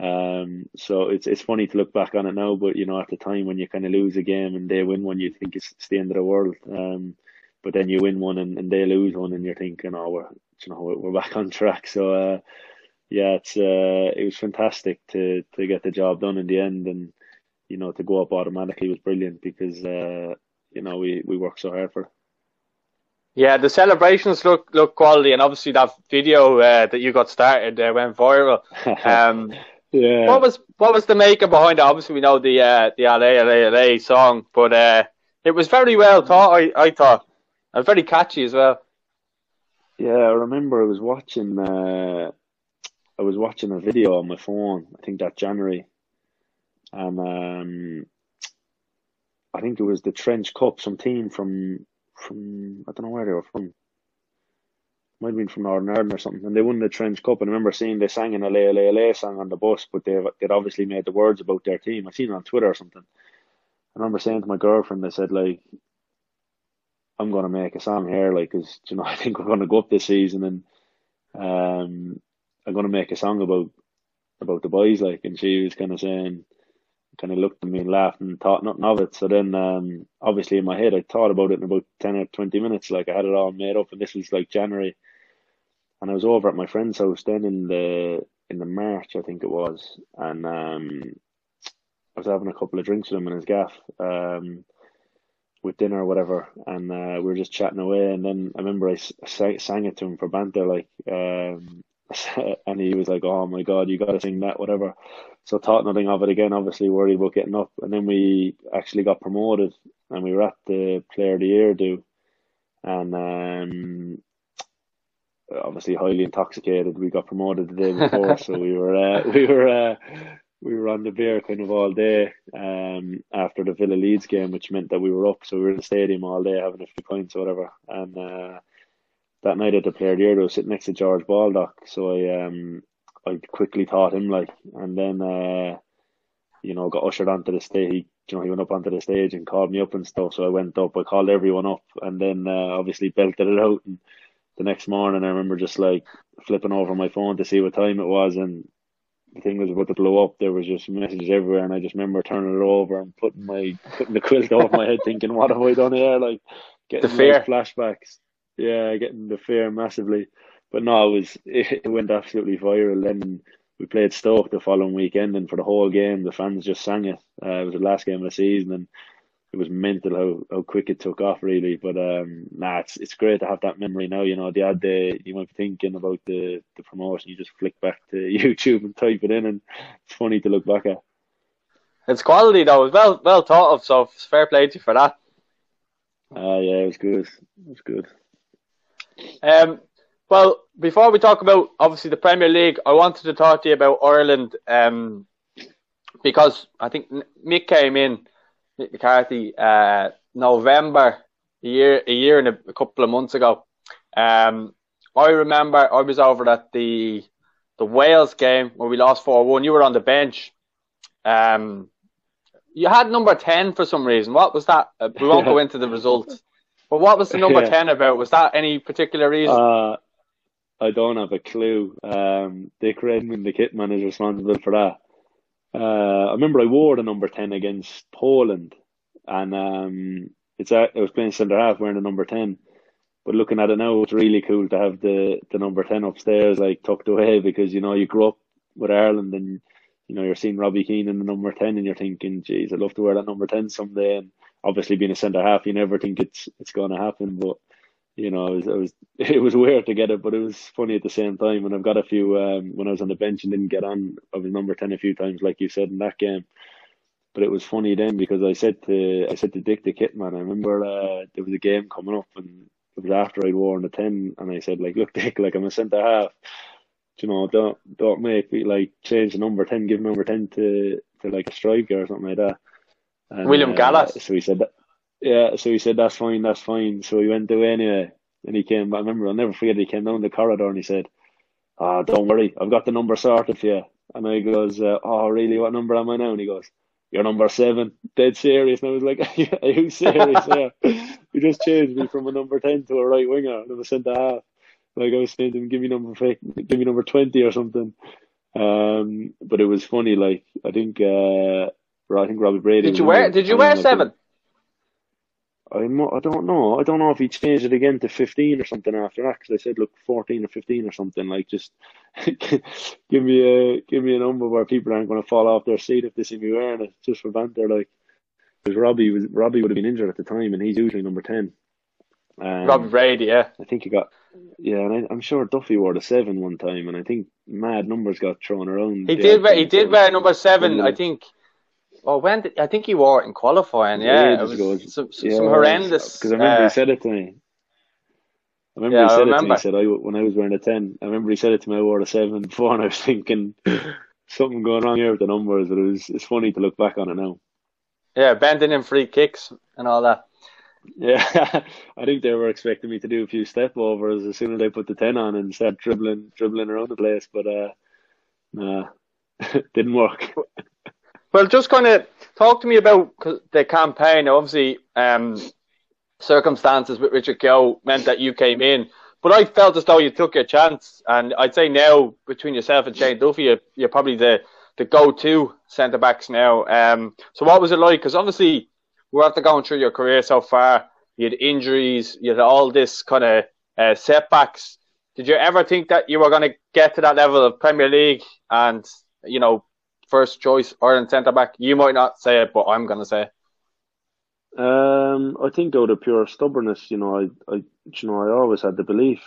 Um, so it's it's funny to look back on it now, but you know at the time when you kind of lose a game and they win one, you think it's, the end of the world. Um, but then you win one and, and they lose one, and you're thinking, oh, we're you know we're back [LAUGHS] on track. So. Uh, yeah, it's uh, it was fantastic to to get the job done in the end, and you know to go up automatically was brilliant because uh, you know we we worked so hard for it. Yeah, the celebrations look look quality, and obviously that video uh, that you got started uh, went viral. [LAUGHS] Um, yeah. What was what was the maker behind it? Obviously, we know the uh, the LA LA LA song, but uh, it was very well thought. I I thought, and very catchy as well. Yeah, I remember I was watching. Uh, I was watching a video on my phone. I think that January, and um, I think it was the Trench Cup. Some team from from I don't know where they were from. Might have been from Northern Ireland or something, and they won the Trench Cup. And I remember seeing they sang an LA LA LA song on the bus, but they they'd obviously made the words about their team. I seen it on Twitter or something. I remember saying to my girlfriend, I said like, I'm gonna make a song here, like, cause you know [LAUGHS] I think we're gonna go up this season, and um, I'm gonna make a song about about the boys, like, and she was kind of saying, kind of looked at me and laughed and thought nothing of it. So then, um, obviously in my head, I thought about it in about ten or twenty minutes, like I had it all made up, and this was like January, and I was over at my friend's house then in the in the March, I think it was, and um, I was having a couple of drinks with him in his gaff, um, with dinner or whatever, and uh, we were just chatting away. And then I remember I sang, sang it to him for banter, like, um, [LAUGHS] and he was like, "Oh my God, you got to sing that, whatever." So thought nothing of it again. Obviously worried about getting up, and then we actually got promoted, and we were at the Player of the Year do, and um, obviously highly intoxicated. We got promoted the day before, so we were uh, [LAUGHS] we were uh, we were on the beer kind of all day um, after the Villa Leeds game, which meant that we were up. So we were in the stadium all day having a few pints or whatever. And uh, that night at the Player of the Year, I was sitting next to George Baldock, so I um I quickly taught him like, and then uh, you know got ushered onto the stage. He, you know, he went up onto the stage and called me up and stuff. So I went up, I called everyone up, and then uh, obviously belted it out and the next morning, I remember just like flipping over my phone to see what time it was, and the thing was about to blow up. There was just messages everywhere, and I just remember turning it over and putting my putting the quilt over my head, thinking, "What have I done here?" Like getting the fear flashbacks. Yeah, getting the fear massively. But no, it was it, [LAUGHS] it went absolutely viral. Then we played Stoke the following weekend, and for the whole game, the fans just sang it. Uh, it was the last game of the season, and it was mental how, how quick it took off really. But um nah it's it's great to have that memory now, you know, the odd day you might be thinking about the, the promotion, you just flick back to [LAUGHS] YouTube and type it in and it's funny to look back at. It's quality though, it's well well thought of, so fair play to you for that. Uh yeah, it was good. It was good. Um well, before we talk about obviously the Premier League, I wanted to talk to you about Ireland, um, because I think Mick came in Mick McCarthy, uh, November, a year, a year and a, a couple of months ago. Um, I remember I was over at the the Wales game where we lost four one. You were on the bench. Um, you had number ten for some reason. What was that? Uh, we won't go [LAUGHS] into the results. But what was the number [LAUGHS] yeah. ten about? Was that any particular reason? Uh, I don't have a clue. Um, Dick Redmond, the kit man, is responsible for that. Uh, I remember I wore the number 10 against Poland and um, it's I was playing centre half wearing the number 10. But looking at it now, it's really cool to have the, the number 10 upstairs, like tucked away because, you know, you grew up with Ireland and, you know, you're seeing Robbie Keane in the number 10 and you're thinking, geez, I'd love to wear that number 10 someday. And obviously being a centre half, you never think it's, it's going to happen. But you know, it was, it was [LAUGHS] it was weird to get it, but it was funny at the same time. And I've got a few um, when I was on the bench and didn't get on. I was number ten a few times, like you said in that game. But it was funny then because I said to I said to Dick the Kitman, I remember uh, there was a game coming up and it was after I'd worn the ten, and I said like, look [LAUGHS] Dick, like I'm a centre half. You know, don't don't make me like change the number ten, give number ten to to like a striker or something like that. And, William uh, Gallas. So he said that yeah, so he said, that's fine, that's fine. So he went away anyway. And he came, I remember, I'll never forget, he came down the corridor and he said, oh, don't worry, I've got the number sorted for you. And I goes, uh, oh, really, what number am I now? And he goes, you're number seven. Dead serious. And I was like, [LAUGHS] are you serious? yeah. [LAUGHS] He just changed me from a number 10 to a right winger and I was centre half. Like I was saying to him, give me number, give me number 20 or something. Um, but it was funny, like, I think, uh, I think Robbie Brady. Did you wear, did you wear seven? I I don't know. I don't know if he changed it again to 15 or something after that because I said, look, 14 or 15 or something. Like, just [LAUGHS] give me a give me a number where people aren't going to fall off their seat if they see me wearing it, just for banter. Like, because Robbie was Robbie would have been injured at the time, and he's usually number 10. Um, Robbie Brady, yeah. I think he got, yeah, and I, am sure Duffy wore the seven one time, and I think mad numbers got thrown around. He did. Wear, he did wear number seven. I think Oh, when did, I think he wore it in qualifying. Yeah, it was some, some, yeah, some horrendous. Because I remember uh, he said it to me. I remember yeah, he said remember. it to me. He said I, when I was wearing a ten. I remember he said it to me. I wore a seven [LAUGHS] before, and I was thinking something going wrong here with the numbers. But it was it's funny to look back on it now. Yeah, bending in free kicks and all that. Yeah, [LAUGHS] I think they were expecting me to do a few step overs as soon as I put the ten on and start dribbling, dribbling around the place. But uh, nah, [LAUGHS] didn't work. Well, just kind of talk to me about the campaign. Obviously, um, circumstances with Richard Keogh meant that you came in, but I felt as though you took your chance. And I'd say now between yourself and Shane Duffy, you're, you're probably the, the go-to centre backs now. Um, so what was it like? Because obviously, we're after going through your career so far. You had injuries, you had all this kind of uh, setbacks. did you ever think that you were going to get to that level of Premier League and you know first choice Ireland centre back? You might not say it, but I'm going to say. It. Um, I think out of pure stubbornness, you know, I, I, you know, I always had the belief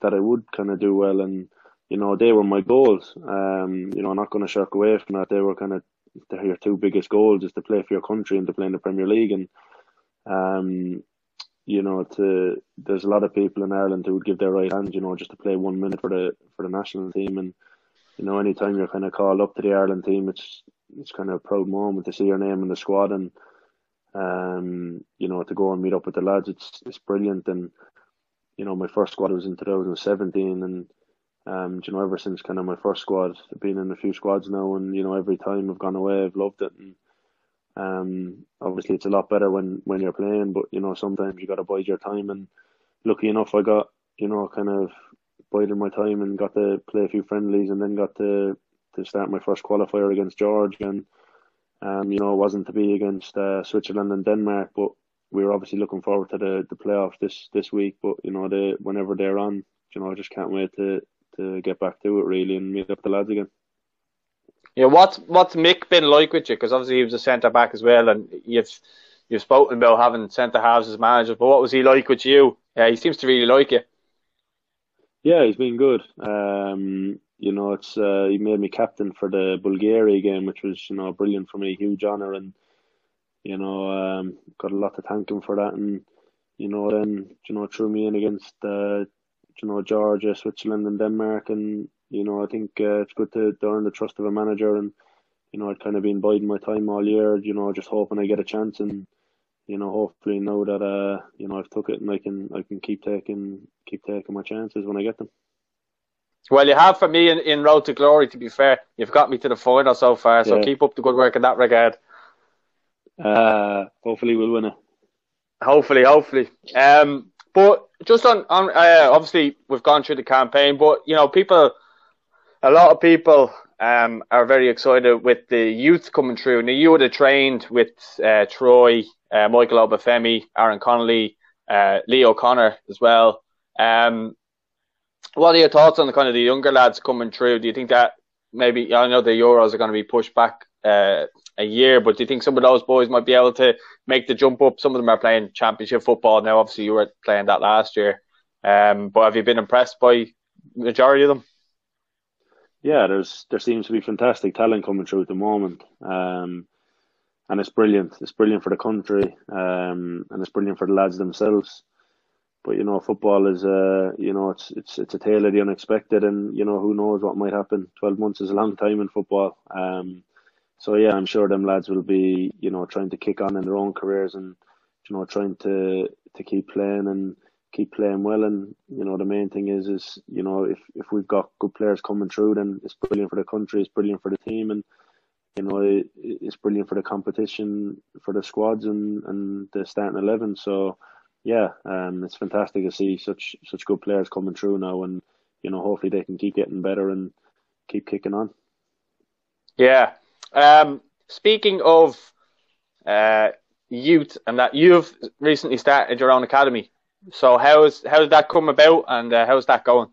that I would kind of do well, and you know, they were my goals. Um, you know, I'm not going to shirk away from that. They were kind of they're your two biggest goals is to play for your country and to play in the Premier League, and um, you know, to there's a lot of people in Ireland who would give their right hand, you know, just to play one minute for the for the national team, and you know, anytime you're kind of called up to the Ireland team, it's it's kind of a proud moment to see your name in the squad and um, you know, to go and meet up with the lads, it's it's brilliant. And you know, my first squad was in 2017, and um, you know, ever since kind of my first squad, I've been in a few squads now, and you know, every time I've gone away, I've loved it. And um, obviously, it's a lot better when when you're playing, but you know, sometimes you got to bide your time. And lucky enough, I got you know, kind of bided my time and got to play a few friendlies, and then got to to start my first qualifier against George and um, you know, it wasn't to be against uh, Switzerland and Denmark, but we were obviously looking forward to the, the playoffs this, this week. But you know, they whenever they're on, you know, I just can't wait to, to get back to it really and meet up the lads again. Yeah, what's what's Mick been like with you? Because obviously he was a centre back as well, and you've you've spoken about having centre halves as managers. But what was he like with you? Yeah, he seems to really like you. Yeah, he's been good. Um, you know, it's uh, he made me captain for the Bulgaria game, which was you know brilliant for me, huge honour, and you know um, got a lot to thank him for that. And you know then you know threw me in against uh, you know Georgia, Switzerland, and Denmark, and you know I think uh, it's good to, to earn the trust of a manager, and you know I'd kind of been biding my time all year, you know just hoping I get a chance, and you know hopefully know that uh you know I've took it and I can I can keep taking keep taking my chances when I get them. Well, you have for me in, in Road to Glory, to be fair. You've got me to the final so far, so yeah. keep up the good work in that regard. Uh, hopefully we'll win it. Hopefully, hopefully. Um, but just on, on uh, obviously we've gone through the campaign, but you know, people, a lot of people um, are very excited with the youth coming through. Now, you would have trained with uh, Troy, uh, Michael Obafemi, Aaron Connolly, uh, Lee O'Connor as well. Um, what are your thoughts on the kind of the younger lads coming through? Do you think that maybe I know the Euros are going to be pushed back uh, a year, but do you think some of those boys might be able to make the jump up? Some of them are playing championship football now. Obviously, you were playing that last year, um, but have you been impressed by majority of them? Yeah, there's there seems to be fantastic talent coming through at the moment, um, and it's brilliant. It's brilliant for the country, um, and it's brilliant for the lads themselves. But you know, football is uh, you know, it's it's it's a tale of the unexpected, and you know, who knows what might happen. Twelve months is a long time in football. Um, so yeah, I'm sure them lads will be, you know, trying to kick on in their own careers and you know, trying to to keep playing and keep playing well. And you know, the main thing is is you know, if if we've got good players coming through, then it's brilliant for the country, it's brilliant for the team, and you know, it, it's brilliant for the competition, for the squads and and the starting eleven. So yeah, um, it's fantastic to see such such good players coming through now, and you know, hopefully they can keep getting better and keep kicking on. Yeah. Um, speaking of uh, youth, and that you've recently started your own academy. So how's how did that come about, and uh, how's that going?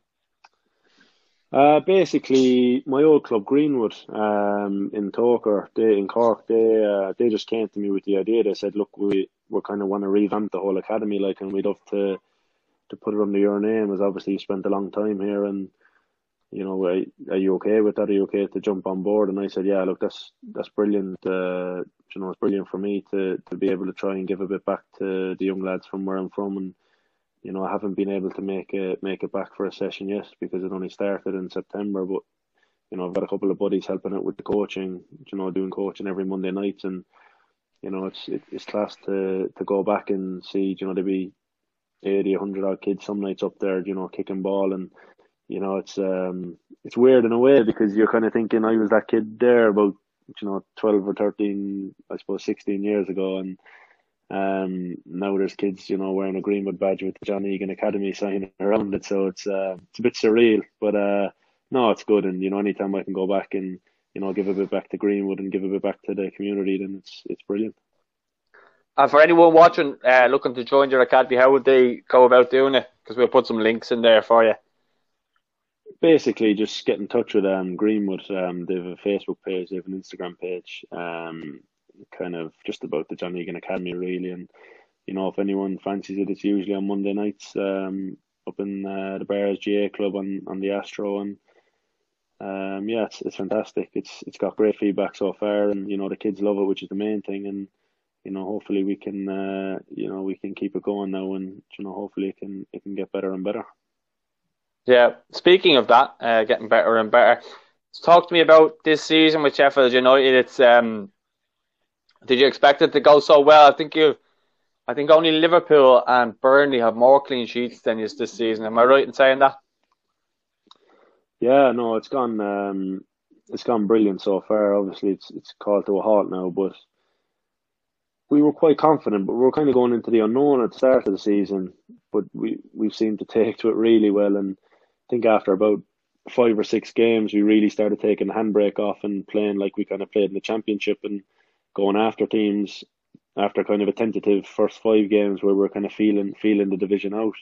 Uh, basically, my old club Greenwood um, in Togher, they in Cork, they uh, they just came to me with the idea. They said, "Look, we we kind of want to revamp the whole academy, like, and we'd love to to put it under your name, as obviously you spent a long time here, and you know, are, are you okay with that? Are you okay to jump on board?" And I said, "Yeah, look, that's that's brilliant. Uh, you know, it's brilliant for me to to be able to try and give a bit back to the young lads from where I'm from, and." You know, I haven't been able to make it make it back for a session yet because it only started in September. But you know, I've got a couple of buddies helping out with the coaching. You know, doing coaching every Monday night, and you know, it's it, it's class to to go back and see. You know, there be 80, 100 odd kids some nights up there. You know, kicking ball and. You know, it's um, it's weird in a way because you're kind of thinking I was that kid there about you know twelve or thirteen, I suppose sixteen years ago, and um, now there's kids, you know, wearing a Greenwood badge with the John Egan Academy sign [LAUGHS] around it, so it's uh, it's a bit surreal. But uh, no, it's good, and you know, anytime I can go back and you know give a bit back to Greenwood and give a bit back to the community, then it's it's brilliant. And for anyone watching, uh, looking to join your academy, how would they go about doing it? Because we'll put some links in there for you. basically just get in touch with um, Greenwood. Um, they have a Facebook page, they have an Instagram page, um, kind of just about the John Egan Academy, really. And, you know, if anyone fancies it, it's usually on Monday nights um, up in uh, the Barrs GAA Club on, on the Astro. And, um, yeah, it's, it's fantastic. It's It's got great feedback so far, and, you know, the kids love it, which is the main thing. And, you know, hopefully we can, uh, you know, we can keep it going now, and you know, hopefully it can it can get better and better. Yeah. Speaking of that, uh, getting better and better. Talk to me about this season with Sheffield United. It's um, did you expect it to go so well? I think you, I think only Liverpool and Burnley have more clean sheets than you this season. Am I right in saying that? Yeah, no, it's gone. Um, it's gone brilliant so far. Obviously, it's it's called to a halt now, but we were quite confident. But we were kind of going into the unknown at the start of the season. But we we seemed to take to it really well, and I think after about five or six games, we really started taking the handbrake off and playing like we kind of played in the championship and going after teams after kind of a tentative first five games where we're kind of feeling feeling the division out.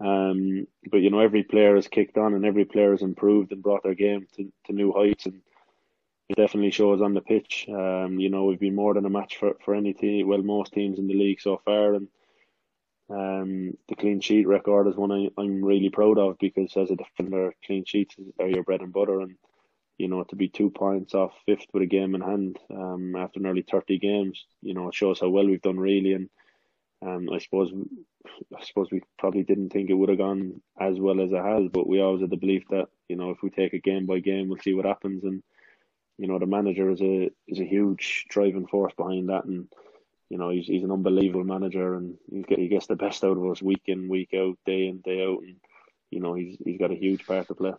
Um, but you know, every player has kicked on and every player has improved and brought their game to, to new heights, and it definitely shows on the pitch. Um, you know, we've been more than a match for, for any team, well, most teams in the league so far, and um, the clean sheet record is one I, I'm really proud of because as a defender, clean sheets are your bread and butter. And, you know, to be two points off fifth with a game in hand um, after nearly 30 games, you know, it shows how well we've done really. And um, I suppose I suppose we probably didn't think it would have gone as well as it has, but we always had the belief that, you know, if we take it game by game, we'll see what happens. And, you know, the manager is a is a huge driving force behind that. And, you know, he's he's an unbelievable manager, and he he gets the best out of us week in, week out, day in, day out, and you know he's he's got a huge part to play.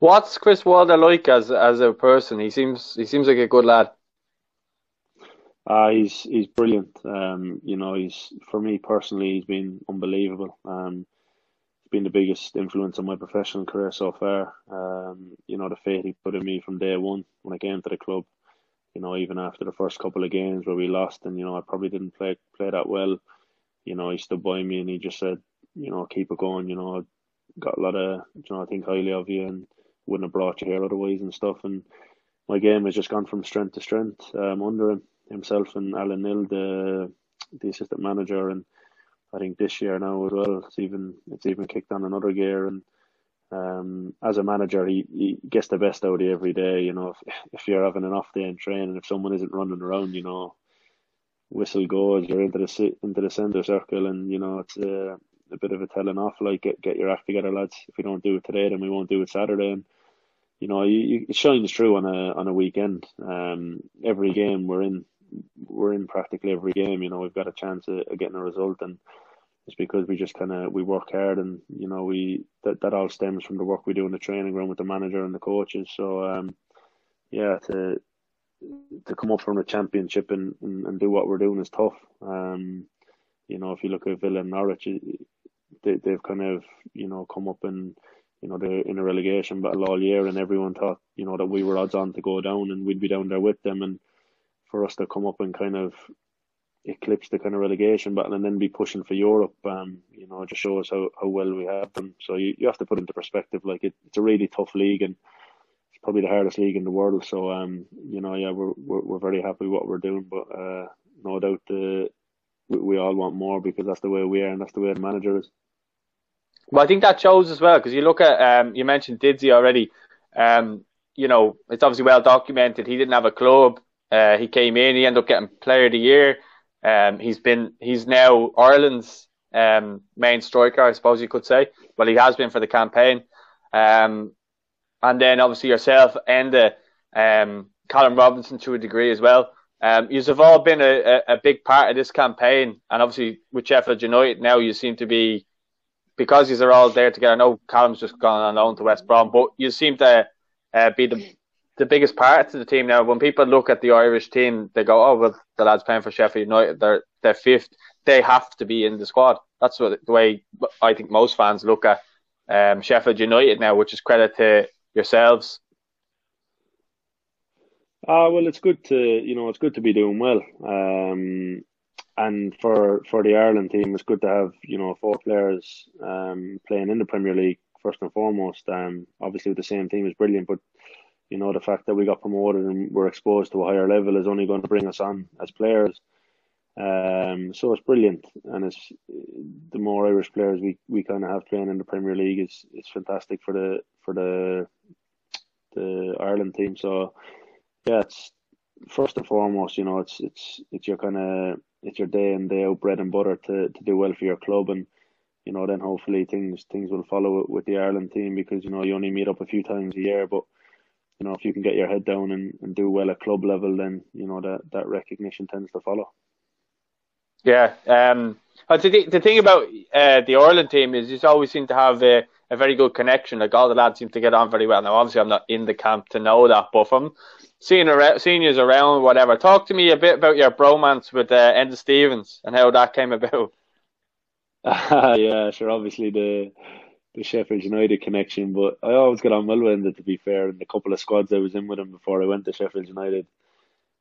What's Chris Wilder like as as a person? He seems he seems like a good lad. Uh, he's he's brilliant. Um, you know, he's for me personally, he's been unbelievable. Um, he's been the biggest influence on my professional career so far. Um, you know, the faith he put in me from day one when I came to the club you know, even after the first couple of games where we lost and, you know, I probably didn't play play that well, you know, he stood by me and he just said, you know, keep it going, you know, got a lot of, you know, I think highly of you and wouldn't have brought you here otherwise and stuff. And my game has just gone from strength to strength um, under him, himself and Alan Knill, the the assistant manager. And I think this year now as well, it's even it's even kicked on another gear. And um, as a manager, he, he gets the best out of you every day. You know, if, if you're having an off day in training, if someone isn't running around, you know, whistle goes, you're into the into the centre circle, and you know it's a, a bit of a telling off. Like get get your act together, lads. If we don't do it today, then we won't do it Saturday. And you know, you, it shines through on a on a weekend. Um, every game we're in, we're in practically every game. You know, we've got a chance of, of getting a result, and it's because we just kind of we work hard and you know we that that all stems from the work we do in the training ground with the manager and the coaches so um yeah to to come up from the championship and, and, and do what we're doing is tough um you know if you look at Villa and Norwich they, they've kind of you know come up and you know they're in a relegation battle all year and everyone thought you know that we were odds on to go down and we'd be down there with them and for us to come up and kind of eclipse the kind of relegation battle and then be pushing for Europe, um, you know, just shows how, how well we have them. So you, you have to put into perspective, like it, it's a really tough league and it's probably the hardest league in the world. So, um, you know, yeah, we're, we're, we're very happy with what we're doing, but, uh, no doubt, uh, we, we all want more because that's the way we are and that's the way the manager is. Well, I think that shows as well because you look at, um, you mentioned Didsy already. Um, you know, it's obviously well documented. He didn't have a club. Uh, he came in, he ended up getting player of the year. Um, he's been he's now Ireland's um, main striker, I suppose you could say. Well, he has been for the campaign. Um, and then obviously yourself and the um, Callum Robinson to a degree as well. Um, you've all been a, a, big part of this campaign, and obviously with Sheffield United now, you seem to be because you are all there together. I know Callum's just gone on loan to West Brom, but you seem to uh, be the the biggest part of the team now. When people look at the Irish team, they go, "Oh, well, the lads playing for Sheffield United, they're they're fifth. They have to be in the squad." That's what the way I think most fans look at um, Sheffield United now, which is credit to yourselves. Ah, uh, well, it's good to you know it's good to be doing well. Um, and for for the Ireland team, it's good to have you know four players um, playing in the Premier League first and foremost. Um, obviously with the same team is brilliant, but you know the fact that we got promoted and we're exposed to a higher level is only going to bring us on as players. Um, so it's brilliant, and it's the more Irish players we, we kind of have playing in the Premier League is it's fantastic for the for the the Ireland team. So yeah, it's first and foremost, you know, it's it's it's your kind of it's your day in day out bread and butter to, to do well for your club, and you know then hopefully things things will follow with the Ireland team because you know you only meet up a few times a year, but you know if you can get your head down and, and do well at club level, then you know that that recognition tends to follow. Yeah, um, the, the thing about uh, the Ireland team is you always seem to have a, a very good connection. Like all the lads seem to get on very well. Now, obviously, I'm not in the camp to know that, but from seeing around, seniors around, whatever, talk to me a bit about your bromance with uh, Enda Stevens and how that came about. Uh, [LAUGHS] [LAUGHS] yeah, sure. Obviously, the the Sheffield United connection, but I always got on well with Enda. To be fair, in the couple of squads I was in with him before I went to Sheffield United.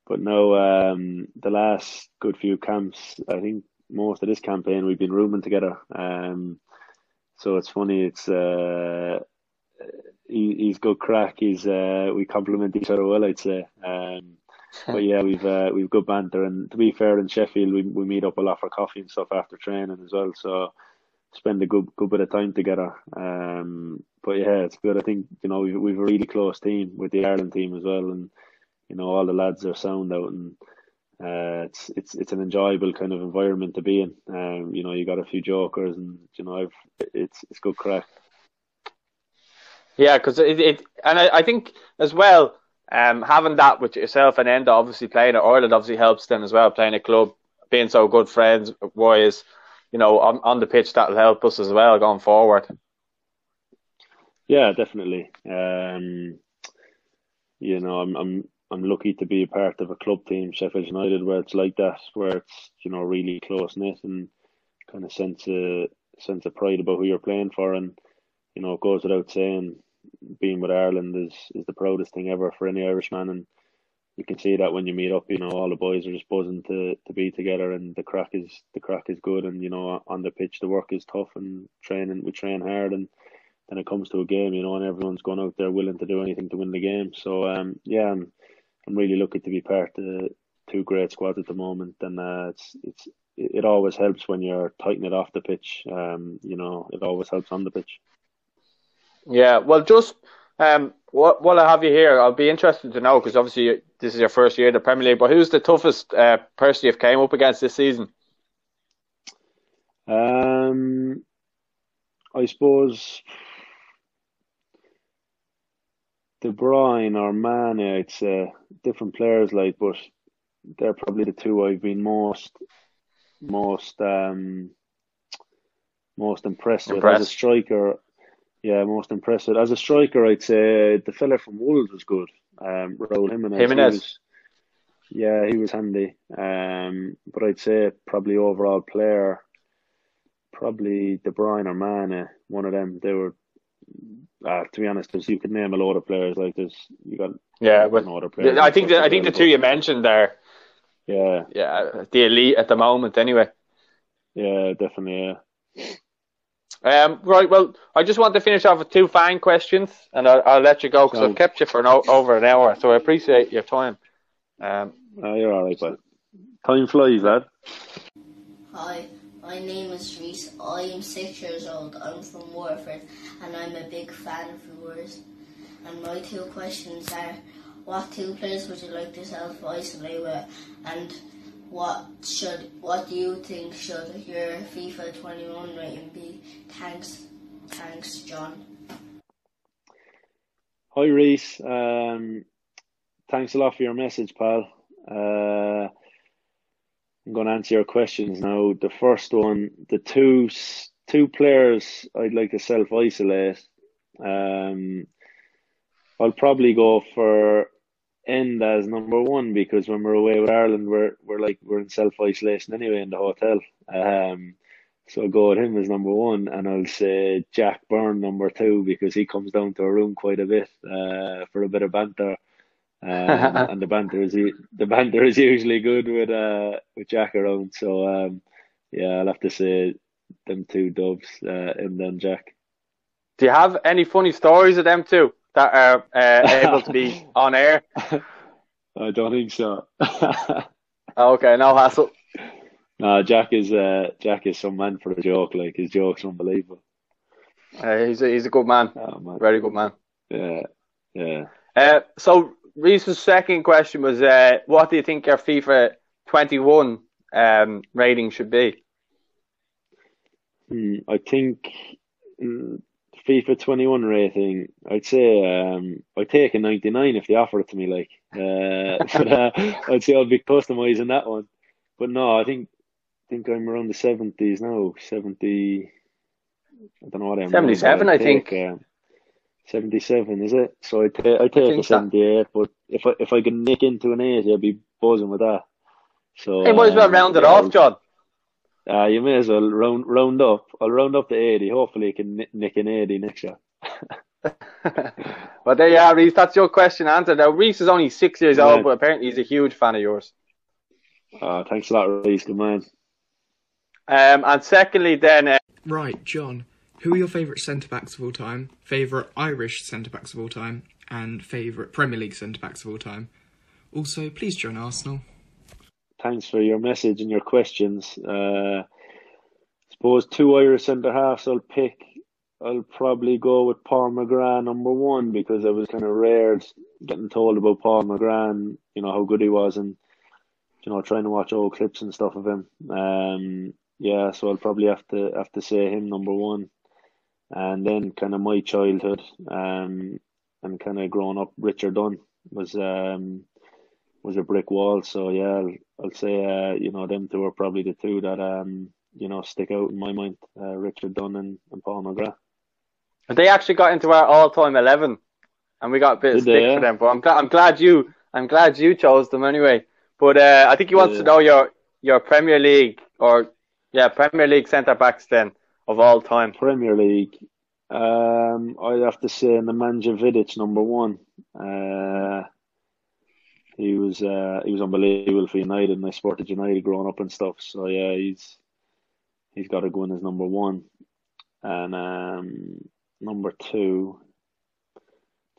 But no, um, the last good few camps, I think most of this campaign we've been rooming together. Um, so it's funny. It's uh, he, he's good crack. He's uh, we complement each other well, I'd say. Um, [LAUGHS] but yeah, we've uh, we've good banter, and to be fair, in Sheffield we we meet up a lot for coffee and stuff after training as well. So spend a good good bit of time together. Um, but yeah, it's good. I think you know we've we've a really close team with the Ireland team as well, and you know all the lads are sound out and uh, it's it's it's an enjoyable kind of environment to be in. Um, you know, you got a few jokers, and you know, I've, it's it's good crack. Yeah, because it, it and I, I think as well, um, having that with yourself and Enda obviously playing at Ireland obviously helps them as well. Playing a club, being so good friends, wise, you know, on on the pitch that'll help us as well going forward. Yeah, definitely. Um, you know, I'm I'm I'm lucky to be a part of a club team, Sheffield United, where it's like that, where it's you know really close knit and kind of sense of sense of pride about who you're playing for, and you know it goes without saying, being with Ireland is is the proudest thing ever for any Irishman, and you can see that when you meet up, you know all the boys are just buzzing to to be together, and the crack is the crack is good, and you know on the pitch the work is tough, and training we train hard, and then it comes to a game, you know, and everyone's going out there willing to do anything to win the game. So um, yeah, I'm I'm really lucky to be part of two great squads at the moment, and uh, it's it's it always helps when you're tightening it off the pitch. Um, you know, it always helps on the pitch. Yeah, well, just um, what while I have you here, I'll be interested to know because obviously this is your first year in the Premier League. But who's the toughest uh, person you've came up against this season? Um, I suppose De Bruyne or Mane, I'd say different players like, but they're probably the two I've been most most um most impressed, impressed. with as a striker. Yeah, most impressive. as a striker. I'd say the fella from Wolves was good. Um, Raul Jimenez. Jimenez. Was, yeah, he was handy. Um, but I'd say probably overall player, probably De Bruyne or Mane. One of them. They were uh, to be honest, you could name a lot of players like this. You got yeah, but I think the, I think the two you mentioned there. Yeah, yeah, the elite at the moment, anyway. Yeah, definitely. Yeah. Um, right. Well, I just want to finish off with two fan questions, and I'll, I'll let you go because I've kept you for no, over an hour, so I appreciate your time. Um, oh, you're all right, but time flies, lad. Hi. My name is Reese. I am six years old. I'm from Waterford and I'm a big fan of yours. And my two questions are what two players would you like to self isolate with and what should what do you think should your FIFA twenty one rating be? Thanks thanks John. Hi Reese. Um, thanks a lot for your message, pal. Uh, I'm going to answer your questions now. The first one, the two two players I'd like to self isolate. Um, I'll probably go for Enda as number one because when we're away with Ireland, we're we're like we're in self isolation anyway in the hotel. Um, so I'll go with him as number one, and I'll say Jack Byrne number two because he comes down to our room quite a bit uh, for a bit of banter. Um, [LAUGHS] and the banter is the banter is usually good with uh with Jack around. So um, yeah, I'll have to say them two dubs uh, and then Jack. Do you have any funny stories of them two that are uh, [LAUGHS] able to be on air? I don't think so. [LAUGHS] okay, no hassle. No, Jack is uh, Jack is some man for a joke. Like his jokes unbelievable. Uh, he's a, he's a good man. Oh, man. Very good man. Yeah, yeah. Uh, so Reese's second question was, uh, what do you think your FIFA 21 um, rating should be? Hmm, I think mm, FIFA 21 rating. I'd say um, I'd take a 99 if they offer it to me. Like, uh, [LAUGHS] but uh, I'd say I'll be customizing that one. But no, I think I think I'm around the 70s now. 70. I don't know what I'm. 77, I think. Um, 77 is it? So I take I take a 78, but if I if I can nick into an 80, I'd be buzzing with that. So it might as well round it off, John. Uh, you may as well round round up. I'll round up to 80. Hopefully, you can nick an 80 next year. [LAUGHS] well, there you are, Reese. That's your question answered. Now, Reese is only six years yeah. old, but apparently he's a huge fan of yours. Uh, thanks a lot, Reese. Good man. Um, and secondly, then. Uh, right, John. Who are your favourite centre backs of all time? Favourite Irish centre backs of all time? And favourite Premier League centre backs of all time? Also, please join Arsenal. Thanks for your message and your questions. Uh, suppose two Irish centre halves I'll pick. I'll probably go with Paul McGrath number one because I was kind of rare getting told about Paul McGrath, you know how good he was, and you know trying to watch old clips and stuff of him. Um, yeah, so I'll probably have to have to say him number one and then kind of my childhood um, and kind of growing up, Richard Dunne was um, was a brick wall. So yeah, I'll say uh, you know them two are probably the two that um, you know stick out in my mind, uh, Richard Dunne and, and Paul McGrath. They actually got into our all-time eleven, and we got a bit of stick they, for them. But I'm glad I'm glad you I'm glad you chose them anyway. But uh, I think he wants yeah. to know your your Premier League or yeah Premier League centre backs then of all time? Premier League. Um, I'd have to say Nemanja Vidic number one. Uh, he was uh, he was unbelievable for United and I supported United growing up and stuff. So yeah, he's he's got to go in as number one. And um, number two,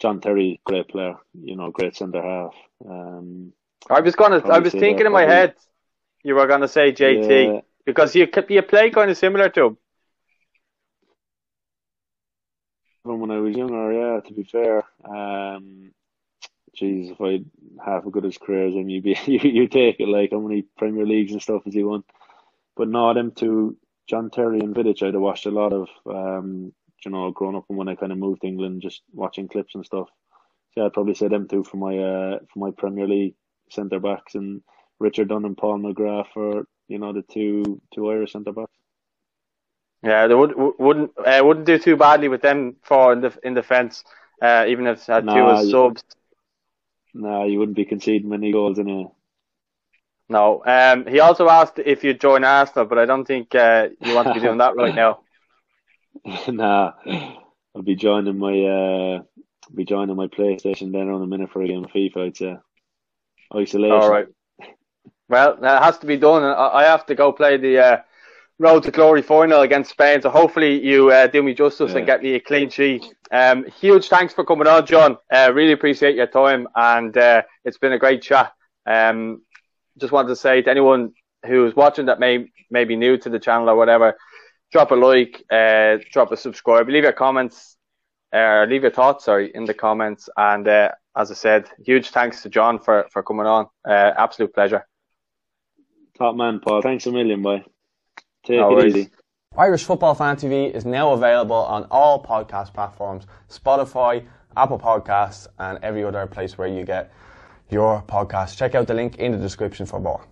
John Terry, great player. You know, great centre half. Um, I was gonna, I was thinking in my head, you were gonna say JT yeah. because you you play kind of similar to him. when I was younger, yeah, to be fair. Um, geez, if I half as good as career as him, you'd be [LAUGHS] you, you take it like how many Premier Leagues and stuff has he won? But no, them two, John Terry and Vidic, I'd have watched a lot of, um, you know, growing up and when I kind of moved to England, just watching clips and stuff. So yeah, I'd probably say them two for my uh for my Premier League centre backs and Richard Dunne and Paul McGrath for you know the two two Irish centre backs. Yeah, they would, wouldn't uh, wouldn't do too badly with them four in the in defence, uh, even if had nah, two as subs. No, nah, you wouldn't be conceding many goals in a. No, um, he also asked if you'd join Arsenal, but I don't think uh, you want to be doing that right now. [LAUGHS] nah, I'll be joining my uh, be joining my PlayStation then on a minute for a game of FIFA. I'd say isolation. All right. Well, that has to be done. I have to go play the uh, road to glory final against Spain. So hopefully you uh, do me justice yeah. and get me a clean sheet. Um, huge thanks for coming on, John. Uh, really appreciate your time, and uh, it's been a great chat. Um, just wanted to say to anyone who's watching that may may be new to the channel or whatever, drop a like, uh, drop a subscribe, leave your comments, uh, leave your thoughts, sorry, in the comments. And uh, as I said, huge thanks to John for for coming on. absolute pleasure. Top man, Paul. Thanks a million, boy. Take no it easy. Irish Football Fan TV is now available on all podcast platforms Spotify, Apple Podcasts, and every other place where you get your podcast. Check out the link in the description for more.